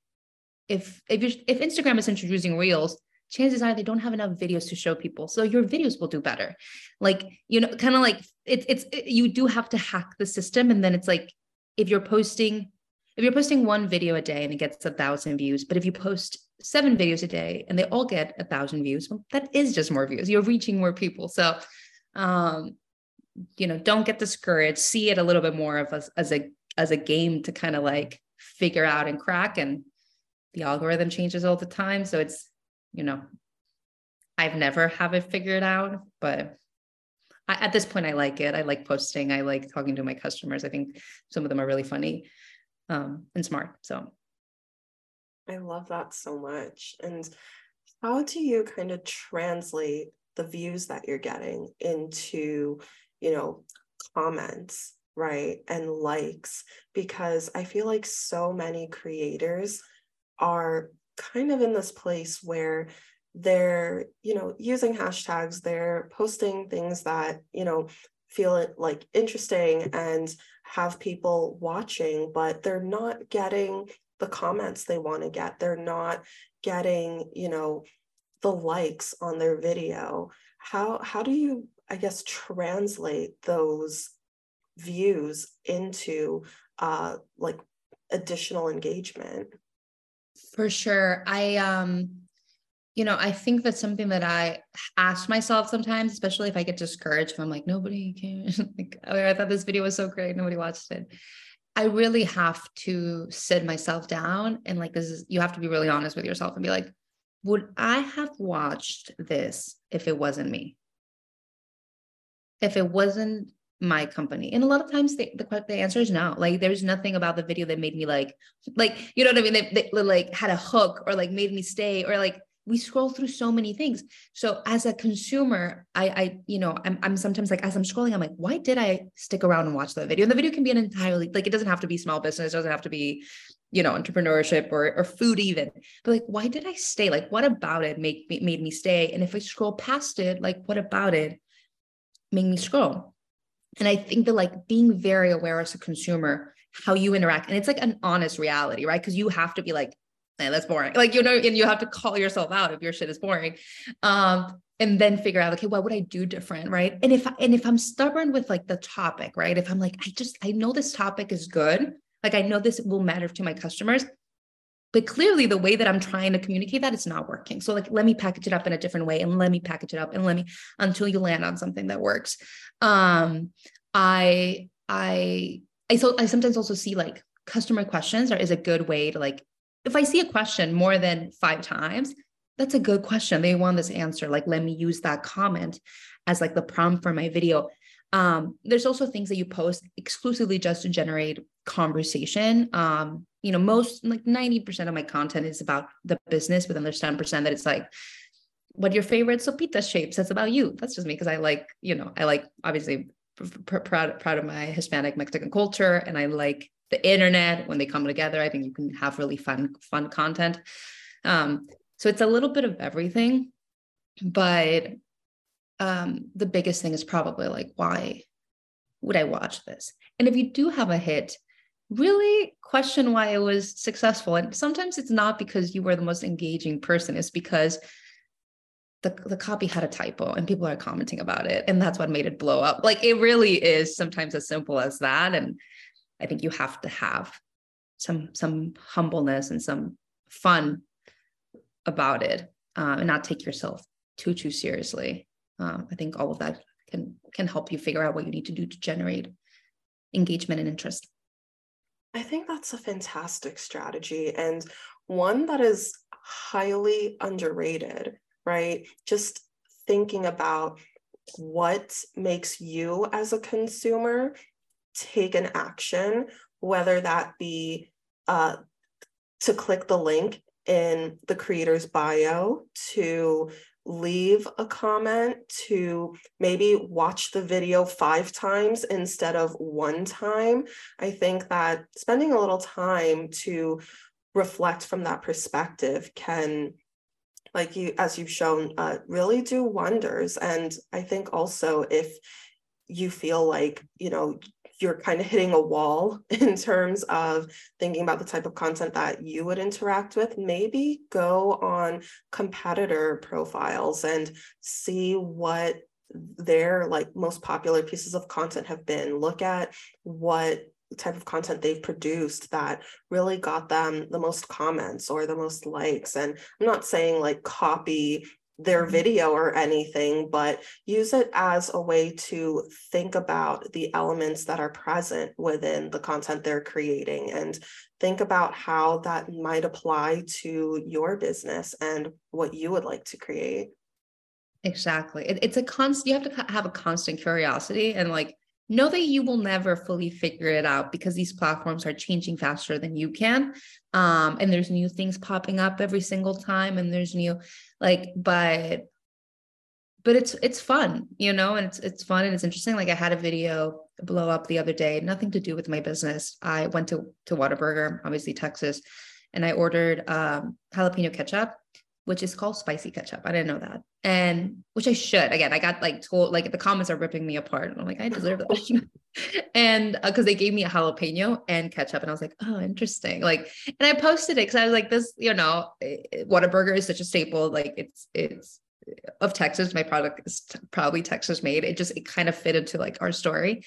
if if you if instagram is introducing reels chances are they don't have enough videos to show people. So your videos will do better. Like, you know, kind of like it, it's, it, you do have to hack the system. And then it's like, if you're posting, if you're posting one video a day and it gets a thousand views, but if you post seven videos a day and they all get a thousand views, well, that is just more views. You're reaching more people. So, um, you know, don't get discouraged. See it a little bit more of as, as a as a game to kind of like figure out and crack. And the algorithm changes all the time, so it's you know, I've never have it figured out, but I, at this point, I like it. I like posting. I like talking to my customers. I think some of them are really funny um, and smart. So I love that so much. And how do you kind of translate the views that you're getting into, you know, comments, right? And likes? Because I feel like so many creators are kind of in this place where they're you know using hashtags they're posting things that you know feel it like interesting and have people watching but they're not getting the comments they want to get. They're not getting you know the likes on their video. How how do you i guess translate those views into uh like additional engagement for sure. I um you know, I think that's something that I ask myself sometimes, especially if I get discouraged. If I'm like, nobody cares. like, oh, I thought this video was so great, nobody watched it. I really have to sit myself down and like this is you have to be really honest with yourself and be like, would I have watched this if it wasn't me? If it wasn't my company and a lot of times the, the, the answer is no like there's nothing about the video that made me like like you know what i mean they, they like had a hook or like made me stay or like we scroll through so many things. So as a consumer, I, I, you know, I'm, I'm sometimes like, as I'm scrolling, I'm like, why did I stick around and watch the video? And the video can be an entirely, like, it doesn't have to be small business. Doesn't have to be, you know, entrepreneurship or, or food even, but like, why did I stay? Like, what about it make me, made me stay? And if I scroll past it, like, what about it made me scroll? And I think that like being very aware as a consumer, how you interact, and it's like an honest reality, right? Because you have to be like, that's boring. Like, you know, and you have to call yourself out if your shit is boring. Um, and then figure out, okay, what would I do different? Right. And if and if I'm stubborn with like the topic, right? If I'm like, I just I know this topic is good, like I know this will matter to my customers, but clearly the way that I'm trying to communicate that it's not working. So like let me package it up in a different way and let me package it up and let me until you land on something that works. Um I I I so I sometimes also see like customer questions are is a good way to like if I see a question more than five times, that's a good question. They want this answer. Like, let me use that comment as like the prompt for my video. Um, there's also things that you post exclusively just to generate conversation. Um, you know, most like 90% of my content is about the business, but then there's 10% that it's like, what your favorite sopita shapes? That's about you. That's just me because I like, you know, I like obviously proud proud of my Hispanic Mexican culture, and I like the internet when they come together i think you can have really fun fun content um, so it's a little bit of everything but um, the biggest thing is probably like why would i watch this and if you do have a hit really question why it was successful. And sometimes it's not because you were the most engaging person. It's because the, the copy had a typo and people are commenting about it. And that's what made it blow up. Like it really is sometimes as simple as that. And I think you have to have some some humbleness and some fun about it, uh, and not take yourself too too seriously. Um, I think all of that can can help you figure out what you need to do to generate engagement and interest. I think that's a fantastic strategy and one that is highly underrated, right? Just thinking about what makes you as a consumer take an action, whether that be uh, to click the link in the creator's bio, to leave a comment, to maybe watch the video five times instead of one time. I think that spending a little time to reflect from that perspective can like you as you've shown uh, really do wonders and i think also if you feel like you know you're kind of hitting a wall in terms of thinking about the type of content that you would interact with, maybe go on competitor profiles and see what their like most popular pieces of content have been. Look at what type of content they've produced that really got them the most comments or the most likes and i'm not saying like copy their mm-hmm. video or anything, but use it as a way to think about the elements that are present within the content they're creating and think about how that might apply to your business and what you would like to create. Exactly. It, it's a constant, you have to have a constant curiosity and like know that you will never fully figure it out because these platforms are changing faster than you can um, and there's new things popping up every single time and there's new like but but it's it's fun you know and it's it's fun and it's interesting. Like i had a video blow up the other day nothing to do with my business. I went to to Whataburger obviously texas and i ordered um, jalapeno ketchup which is called spicy ketchup. I didn't know that. And which I should. Again, I got like told like the comments are ripping me apart. And I'm like, I deserve that. and because uh, they gave me a jalapeno and ketchup. And I was like, oh, interesting. Like, and I posted it because I was like, this, you know, Whataburger is such a staple. Like it's it's of Texas. My product is t- probably Texas made. It just it kind of fit into like our story.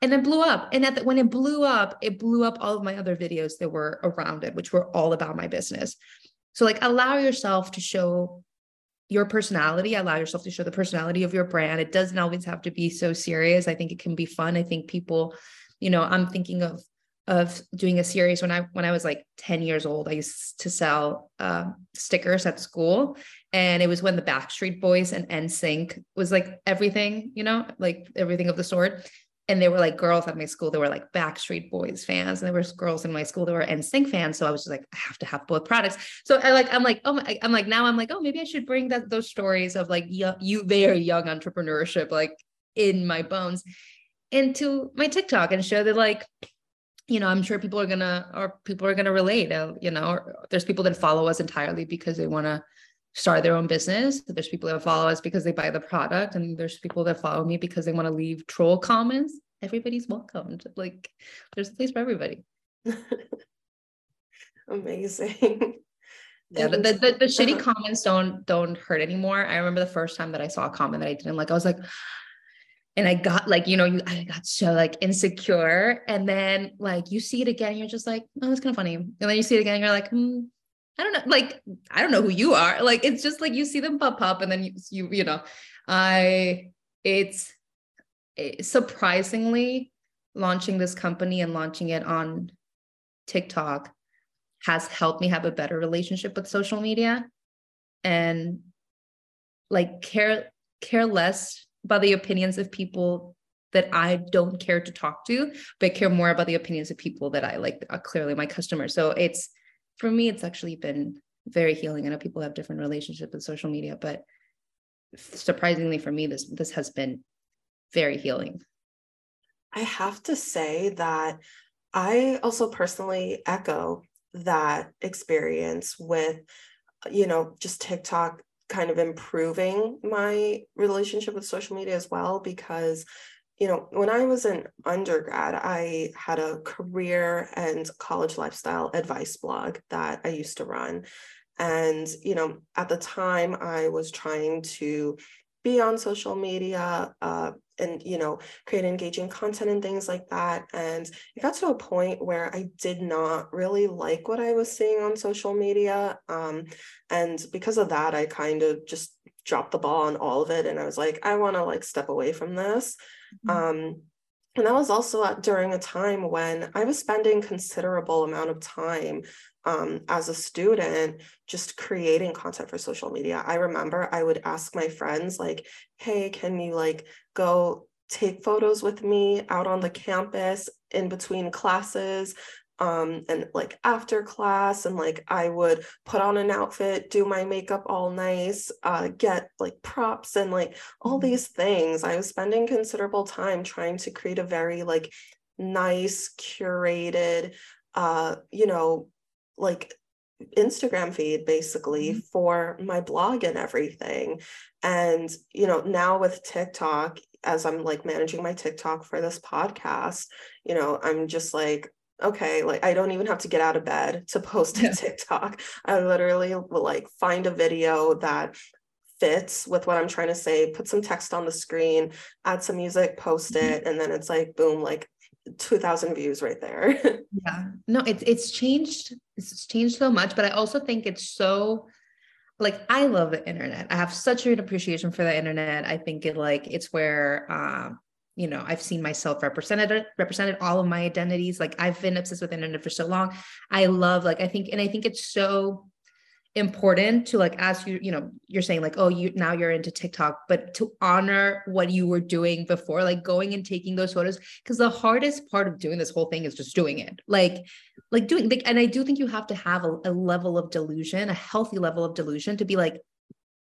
And it blew up. And at the, when it blew up, it blew up all of my other videos that were around it, which were all about my business. So like allow yourself to show your personality, allow yourself to show the personality of your brand. It doesn't always have to be so serious. I think it can be fun. I think people, you know, I'm thinking of of doing a series when I when I was like 10 years old. I used to sell um, stickers at school, and it was when the Backstreet Boys and NSYNC was like everything, you know, like everything of the sort. And there were like girls at my school that were like Backstreet Boys fans, and there was girls in my school that were NSYNC fans. So I was just like, I have to have both products. So I like, I'm like, oh, my, I'm like now I'm like, oh, maybe I should bring that those stories of like young, you very young entrepreneurship like in my bones into my TikTok and show that like, you know, I'm sure people are gonna or people are gonna relate. Uh, you know, there's people that follow us entirely because they want to start their own business. There's people that follow us because they buy the product, and there's people that follow me because they want to leave troll comments. Everybody's welcomed. Like there's a place for everybody. Amazing. Yeah, the, the, the, the shitty comments don't don't hurt anymore. I remember the first time that I saw a comment that I didn't like, I was like, and I got like, you know, you I got so like insecure. And then like you see it again, you're just like, oh, that's kind of funny. And then you see it again, you're like, hmm, I don't know, like I don't know who you are. Like it's just like you see them pop up, and then you you you know, I it's, it's surprisingly launching this company and launching it on TikTok has helped me have a better relationship with social media and like care care less about the opinions of people that I don't care to talk to, but care more about the opinions of people that I like are clearly my customers. So it's for me, it's actually been very healing. I know people have different relationships with social media, but surprisingly for me, this this has been very healing. I have to say that I also personally echo that experience with, you know, just TikTok kind of improving my relationship with social media as well because you know, when I was an undergrad, I had a career and college lifestyle advice blog that I used to run. And, you know, at the time, I was trying to be on social media uh, and, you know, create engaging content and things like that. And it got to a point where I did not really like what I was seeing on social media. Um, and because of that, I kind of just dropped the ball on all of it. And I was like, I want to like step away from this. Mm-hmm. Um, and that was also during a time when I was spending considerable amount of time um, as a student just creating content for social media. I remember I would ask my friends like, "Hey, can you like go take photos with me out on the campus in between classes?" Um and like after class and like i would put on an outfit do my makeup all nice uh get like props and like all mm-hmm. these things i was spending considerable time trying to create a very like nice curated uh you know like Instagram feed basically mm-hmm. for my blog and everything. And, you know, now with TikTok, as I'm like managing my TikTok for this podcast, you know, I'm just like, okay, like I don't even have to get out of bed to post a TikTok. I literally will like find a video that fits with what I'm trying to say, put some text on the screen, add some music, post mm-hmm. it, and then it's like boom, like 2000 views right there. yeah. No, it's it's changed it's changed so much, but I also think it's so like I love the internet. I have such an appreciation for the internet. I think it like it's where um you know i've seen myself represented represented all of my identities. Like i've been obsessed with internet for so long. I love like i think and i think it's so important to like ask you you know you're saying like oh you now you're into tiktok but to honor what you were doing before like going and taking those photos because the hardest part of doing this whole thing is just doing it. Like like doing like and i do think you have to have a, a level of delusion a healthy level of delusion to be like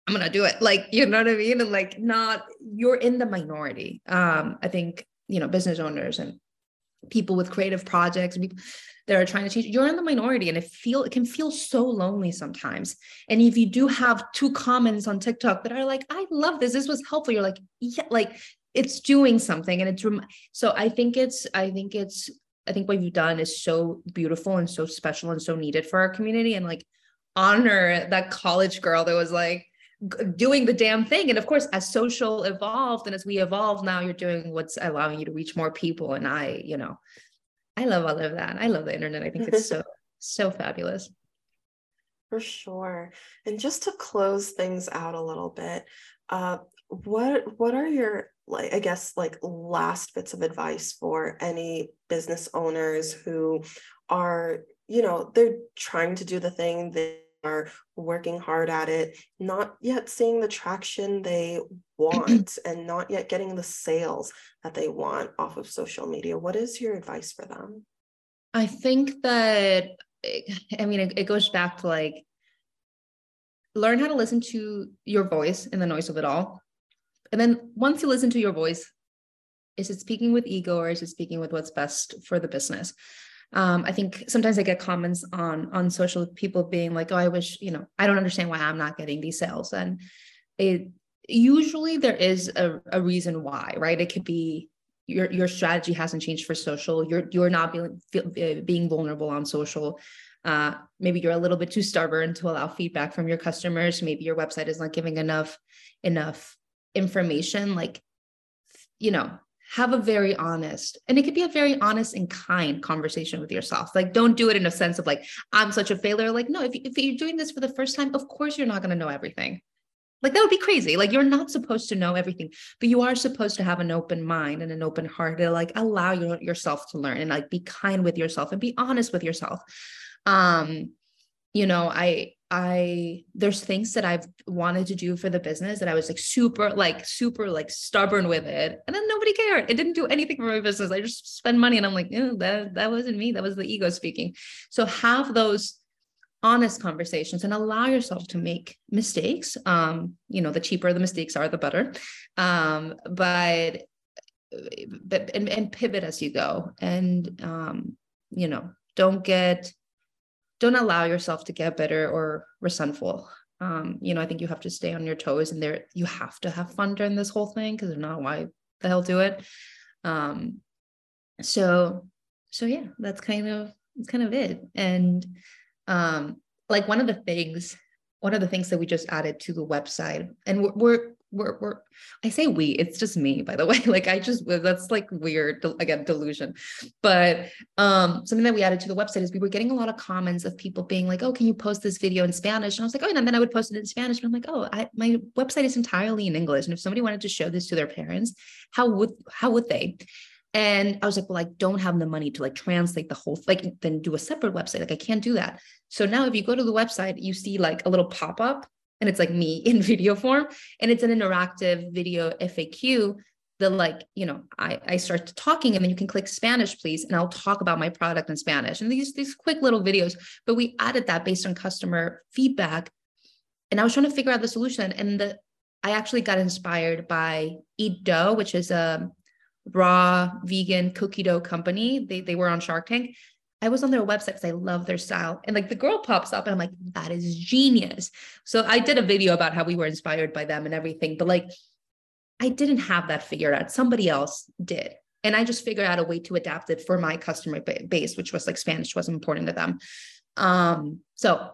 I'm gonna do it. Like, you know what I mean? And like not you're in the minority. Um, I think, you know, business owners and people with creative projects people that are trying to change, you're in the minority and it feel it can feel so lonely sometimes. And if you do have two comments on TikTok that are like, I love this, this was helpful, you're like, yeah, like it's doing something. And it's rem- so I think it's, I think it's, I think what you've done is so beautiful and so special and so needed for our community. And like honor that college girl that was like, doing the damn thing. And of course, as social evolved and as we evolve, now you're doing what's allowing you to reach more people. And I, you know, I love all of that. I love the internet. I think it's so, so fabulous. For sure. And just to close things out a little bit, uh, what what are your like I guess like last bits of advice for any business owners who are, you know, they're trying to do the thing they are working hard at it, not yet seeing the traction they want and not yet getting the sales that they want off of social media. What is your advice for them? I think that, I mean, it, it goes back to like, learn how to listen to your voice in the noise of it all. And then once you listen to your voice, is it speaking with ego or is it speaking with what's best for the business? Um, i think sometimes i get comments on on social people being like oh i wish you know i don't understand why i'm not getting these sales. And it usually there is a, a reason why right? It could be your your strategy hasn't changed for social. You're you're not being being vulnerable on social. Uh, maybe you're a little bit too stubborn to allow feedback from your customers. Maybe your website is not giving enough enough information. Like you know have a very honest and it could be a very honest and kind conversation with yourself. Like don't do it in a sense of like i'm such a failure. Like no if, if you're doing this for the first time of course you're not going to know everything. Like that would be crazy. Like you're not supposed to know everything but you are supposed to have an open mind and an open heart to like allow your, yourself to learn and like be kind with yourself and be honest with yourself. Um you know i I there's things that I've wanted to do for the business that I was like super like super like stubborn with it and then nobody cared. It didn't do anything for my business. I just spend money and I'm like, that that wasn't me. That was the ego speaking. So have those honest conversations and allow yourself to make mistakes. Um, you know, the cheaper the mistakes are, the better. Um, but but and, and pivot as you go and um, you know, don't get don't allow yourself to get bitter or resentful. Um, you know, I think you have to stay on your toes and there you have to have fun during this whole thing because if not, why the hell do it? Um, so so yeah, that's kind of that's kind of it. And um, like one of the things, one of the things that we just added to the website, and we're, we're we're, we're I say we, it's just me, by the way. Like I just that's like weird again, delusion. But um something that we added to the website is we were getting a lot of comments of people being like, oh, can you post this video in Spanish? And I was like, oh, and then I would post it in Spanish. But I'm like, oh, I, my website is entirely in English. And if somebody wanted to show this to their parents, how would how would they? And I was like, well, I don't have the money to like translate the whole like then do a separate website. Like I can't do that. So now if you go to the website, you see like a little pop-up and it's like me in video form and it's an interactive video FAQ that like you know I, I start talking and then you can click spanish please and i'll talk about my product in spanish and these these quick little videos. But we added that based on customer feedback and i was trying to figure out the solution and the i actually got inspired by eat dough which is a raw vegan cookie dough company. They, they were on shark tank I was on their website because I love their style. And like the girl pops up and I'm like, that is genius. So I did a video about how we were inspired by them and everything. But like, I didn't have that figured out. Somebody else did. And I just figured out a way to adapt it for my customer base, which was like Spanish was important to them. Um, so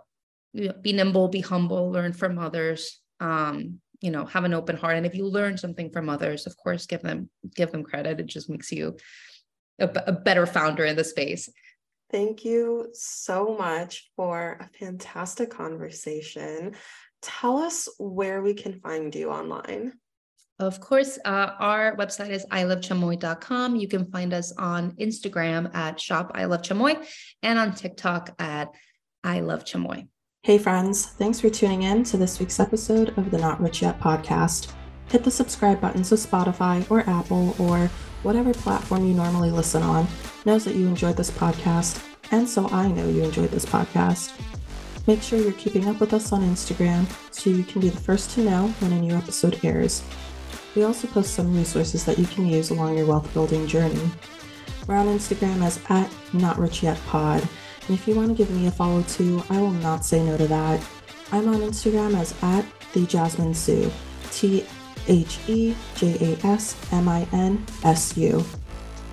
you know, be nimble, be humble, learn from others. Um, you know, have an open heart. And if you learn something from others, of course, give them give them credit. It just makes you a, a better founder in the space. Thank you so much for a fantastic conversation. Tell us where we can find you online. Of course, uh, our website is ilovechamoy.com. You can find us on Instagram at shop I love Chamoy and on TikTok at I love Chamoy. Hey, friends. Thanks for tuning in to this week's episode of the Not Rich Yet podcast. Hit the subscribe button so Spotify or Apple or whatever platform you normally listen on, knows that you enjoyed this podcast, and so I know you enjoyed this podcast. Make sure you're keeping up with us on Instagram so you can be the first to know when a new episode airs. We also post some resources that you can use along your wealth building journey. We're on Instagram as at Not Rich Yet Pod, and if you want to give me a follow too, I will not say no to that. I'm on Instagram as at the Jasmine Sue, T H E J A S M I N S U.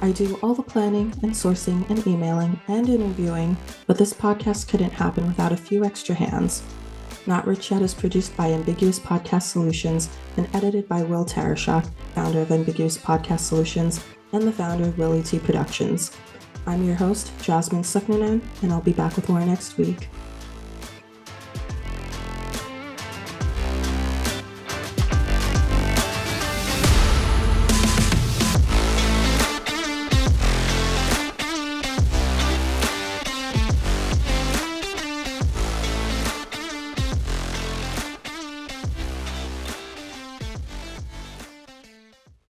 I do all the planning and sourcing and emailing and interviewing, but this podcast couldn't happen without a few extra hands. Not Rich Yet is produced by Ambiguous Podcast Solutions and edited by Will Tarashak, founder of Ambiguous Podcast Solutions and the founder of Willie T Productions. I'm your host, Jasmine Suknanen, and I'll be back with more next week.